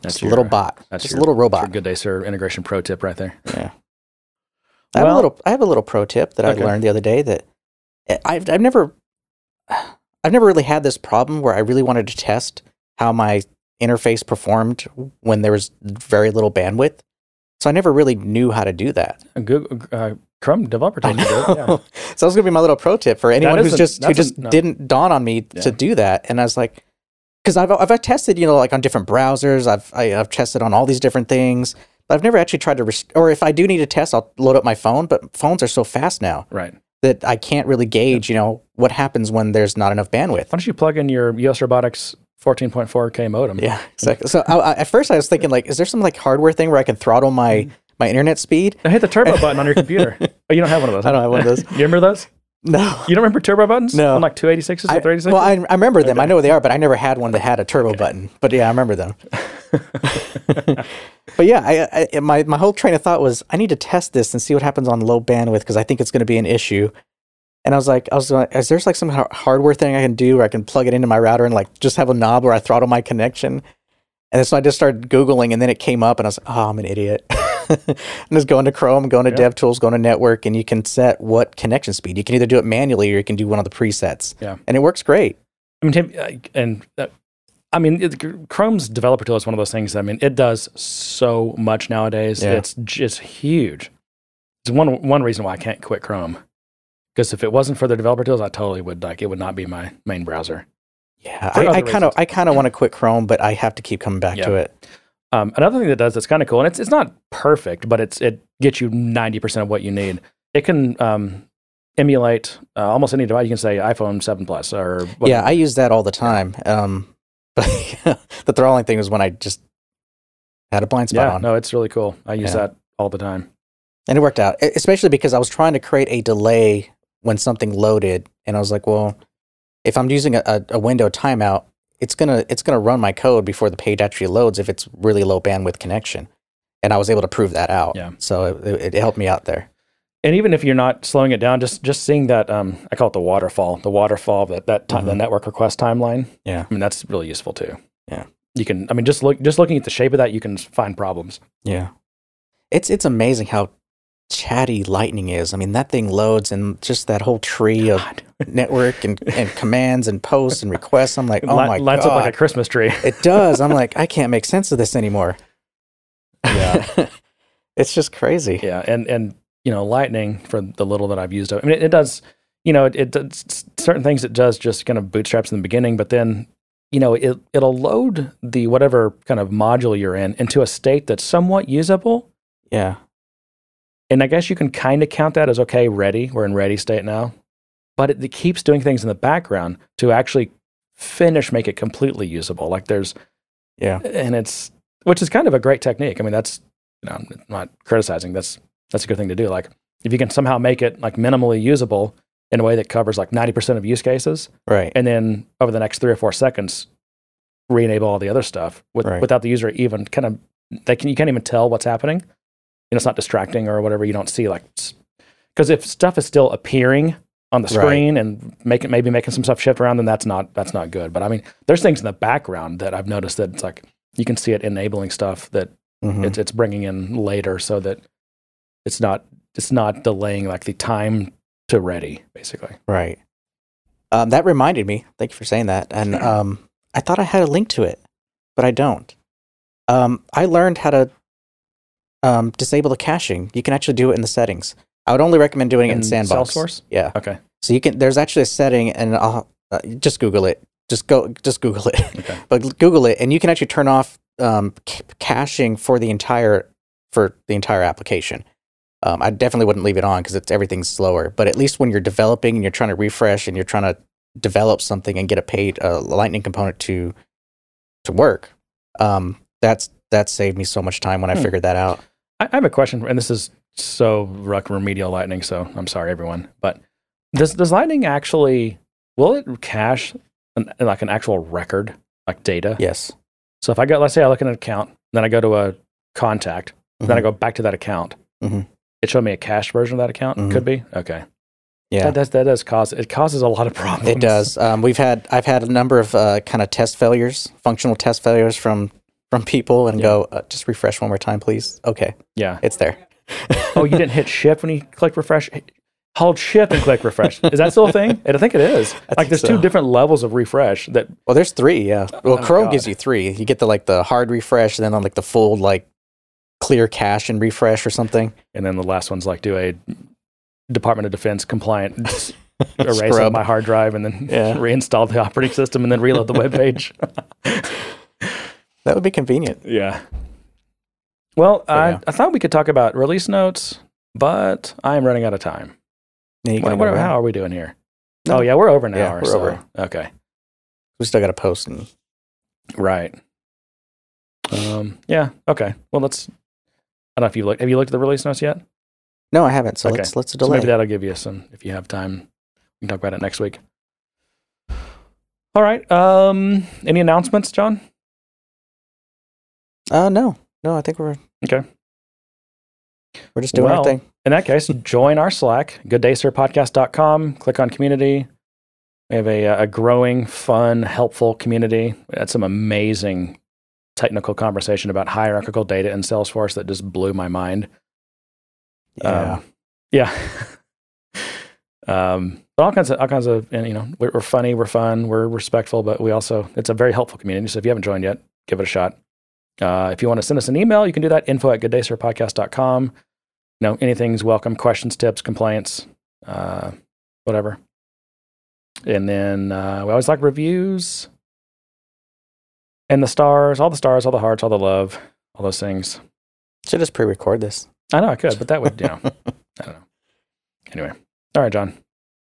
that's just a little bot, that's just your- a little that's your robot. good day sir integration pro tip right there Yeah. I have Well- a little. I have a little pro tip that Okay. I learned the other day that I've I've never I've never really had this problem where I really wanted to test how my interface performed when there was very little bandwidth. So I never really knew how to do that. A Google, uh, Chrome developer told me to. Yeah. so that's gonna be my little pro tip for anyone who's just who that's a- just no. didn't dawn on me to do that. And I was like, because I've I've tested, you know, like on different browsers. I've I, I've tested on all these different things, but I've never actually tried to. Rest- or if I do need a test, I'll load up my phone. But phones are so fast now Right. that I can't really gauge, you know, what happens when there's not enough bandwidth. Why don't you plug in your US Robotics 14.4K modem? Yeah, exactly. So I, I, at first I was thinking like, is there some like hardware thing where I can throttle my hmm. my internet speed? Now hit the turbo button on your computer. Oh, you don't have one of those. I don't have one of those. you remember those? No. You don't remember turbo buttons? No. On like 286s or 386s? well, I, I remember them. I know what they are, but I never had one that had a turbo button. But yeah, I remember them. but yeah, I, I, my my whole train of thought was I need to test this and see what happens on low bandwidth because I think it's going to be an issue. And I was like, I was like, is there like some hardware thing I can do where I can plug it into my router and like just have a knob where I throttle my connection? And so I just started Googling and then it came up and I was like, oh, I'm an idiot. and just going to Chrome, going to Yeah. DevTools, going to network, and you can set what connection speed. You can either do it manually or you can do one of the presets. Yeah. And it works great. I mean, Tim, and uh, I mean, it, Chrome's developer tool is one of those things. I mean, it does so much nowadays. Yeah. It's just huge. It's one one reason why I can't quit Chrome. Because if it wasn't for the developer tools, I totally would like it would not be my main browser. Yeah, I, kind of. I kind of want to quit Chrome, but I have to keep coming back Yeah. to it. Um, another thing that does that's kind of cool, and it's it's not perfect, but it's it gets you ninety percent of what you need. It can um, emulate uh, almost any device. You can say iPhone Seven Plus or what- Yeah, I use that all the time. Um, the throttling thing was when I just had a blind spot yeah. on, No, it's really cool. I use Yeah. that all the time. and it worked out. Especially because I was trying to create a delay when something loaded, and I was like, well, if I'm using a, a, a window timeout, it's gonna it's gonna run my code before the page actually loads if it's really low bandwidth connection. And I was able to prove that out. Yeah. So it, it helped me out there. And even if you're not slowing it down, just just seeing that um, I call it the waterfall, the waterfall that that time, the Mhm. network request timeline. Yeah. I mean that's really useful too. Yeah. you can. I mean, just look just looking at the shape of that, you can find problems. Yeah. It's it's amazing how chatty lightning is. I mean, that thing loads and just that whole tree of network and, and commands and posts and requests. I'm like, oh li- my lines god. up like a Christmas tree. it does. I'm like, I can't make sense of this anymore. Yeah. it's just crazy. Yeah, and and you know, Lightning for the little that I've used. I mean, it, it does. You know, it, it does certain things. It does just kind of bootstraps in the beginning, but then you know, it it'll load the whatever kind of module you're in into a state that's somewhat usable. Yeah. And I guess you can kind of count that as okay, ready. We're in ready state now. But it, it keeps doing things in the background to actually finish, make it completely usable. Like there's, Yeah. and it's which is kind of a great technique. I mean, that's you know, I'm not criticizing. That's that's a good thing to do. Like if you can somehow make it like minimally usable in a way that covers like 90% of use cases, Right. and then over the next three or four seconds, re-enable all the other stuff with, Right. without the user even kind of they can you can't even tell what's happening. You know, it's not distracting or whatever. You don't see like because if stuff is still appearing on the Right. screen and making maybe making some stuff shift around, then that's not that's not good. But I mean, there's things in the background that I've noticed that it's like you can see it enabling stuff that Mhm. it's it's bringing in later so that it's not it's not delaying like the time to ready basically. Right. Um, that reminded me. Thank you for saying that. And um, I thought I had a link to it, but I don't. Um, I learned how to um, disable the caching. You can actually do it in the settings. I would only recommend doing it in, In Sandbox. Salesforce? Yeah. Okay. So you can. There's actually a setting, and I'll uh, just Google it. Just go. Just Google it. Okay. but Google it, and you can actually turn off um, c- caching for the entire for the entire application. Um, I definitely wouldn't leave it on because it's everything's slower. But at least when you're developing and you're trying to refresh and you're trying to develop something and get a paid uh, Lightning component to to work, um, that's that saved me so much time when I Hmm. figured that out. I, I have a question, and this is so ruck remedial lightning, so I'm sorry everyone. But does does lightning actually will it cache an, like an actual record, like data? Yes. So if I go, let's say I look at an account, then I go to a contact, then I Mhm. go back to that account. Mhm. It showed me a cached version of that account. Mhm. Could be okay. Yeah. That does that does cause it causes a lot of problems. It does. Um, we've had I've had a number of uh, kind of test failures, functional test failures from from people, and Yeah. go uh, just refresh one more time, please. Okay, Yeah. it's there. oh, you didn't hit shift when you click refresh. hold shift and click refresh. Is that still a thing? I think it is. like think there's so. two different levels of refresh that Well, there's three. Yeah. Well, Oh, Chrome God. gives you three. You get the like the hard refresh, and then on like the full like clear cache and refresh or something. and then the last one's like do a Department of Defense compliant erase on my hard drive and then Yeah. reinstall the operating system and then reload the web page. That would be convenient. yeah. Well, I, yeah. I thought we could talk about release notes, but I am running out of time. Yeah, What, what- how are we doing here? No. Oh yeah, we're over an Yeah, hour. we're so- over. Okay. We still got to post and Right. Um. Yeah. Okay. Well, let's. I don't know if you look. Have you looked at the release notes yet? no, I haven't. So Okay. let's let's So delay. maybe that'll give you some. If you have time, we can talk about it next week. All right. Um. Any announcements, John? uh, no, no. I think we're Okay. We're just doing Well, our thing. In that case, join our Slack, gooddaysirpodcast.com. Click on community. We have a, a growing, fun, helpful community. We had some amazing technical conversation about hierarchical data in Salesforce that just blew my mind. Yeah. Um, yeah. um, but all kinds of, all kinds of, and you know, we're, we're funny, we're fun, we're respectful, but we also, it's a very helpful community. So if you haven't joined yet, give it a shot. Uh, if you want to send us an email, you can do that info at gooddaysirpodcast.com. You know, anything's welcome questions, tips, complaints, uh, whatever. And then uh, we always like reviews and the stars, all the stars, all the hearts, all the love, all those things. Should just pre-record this. I know I could, but that would, you know, I don't know. Anyway. All right, John.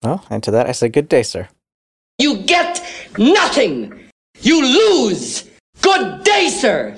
Well, and to that I say good day, sir. You get nothing. You lose. Good day, sir.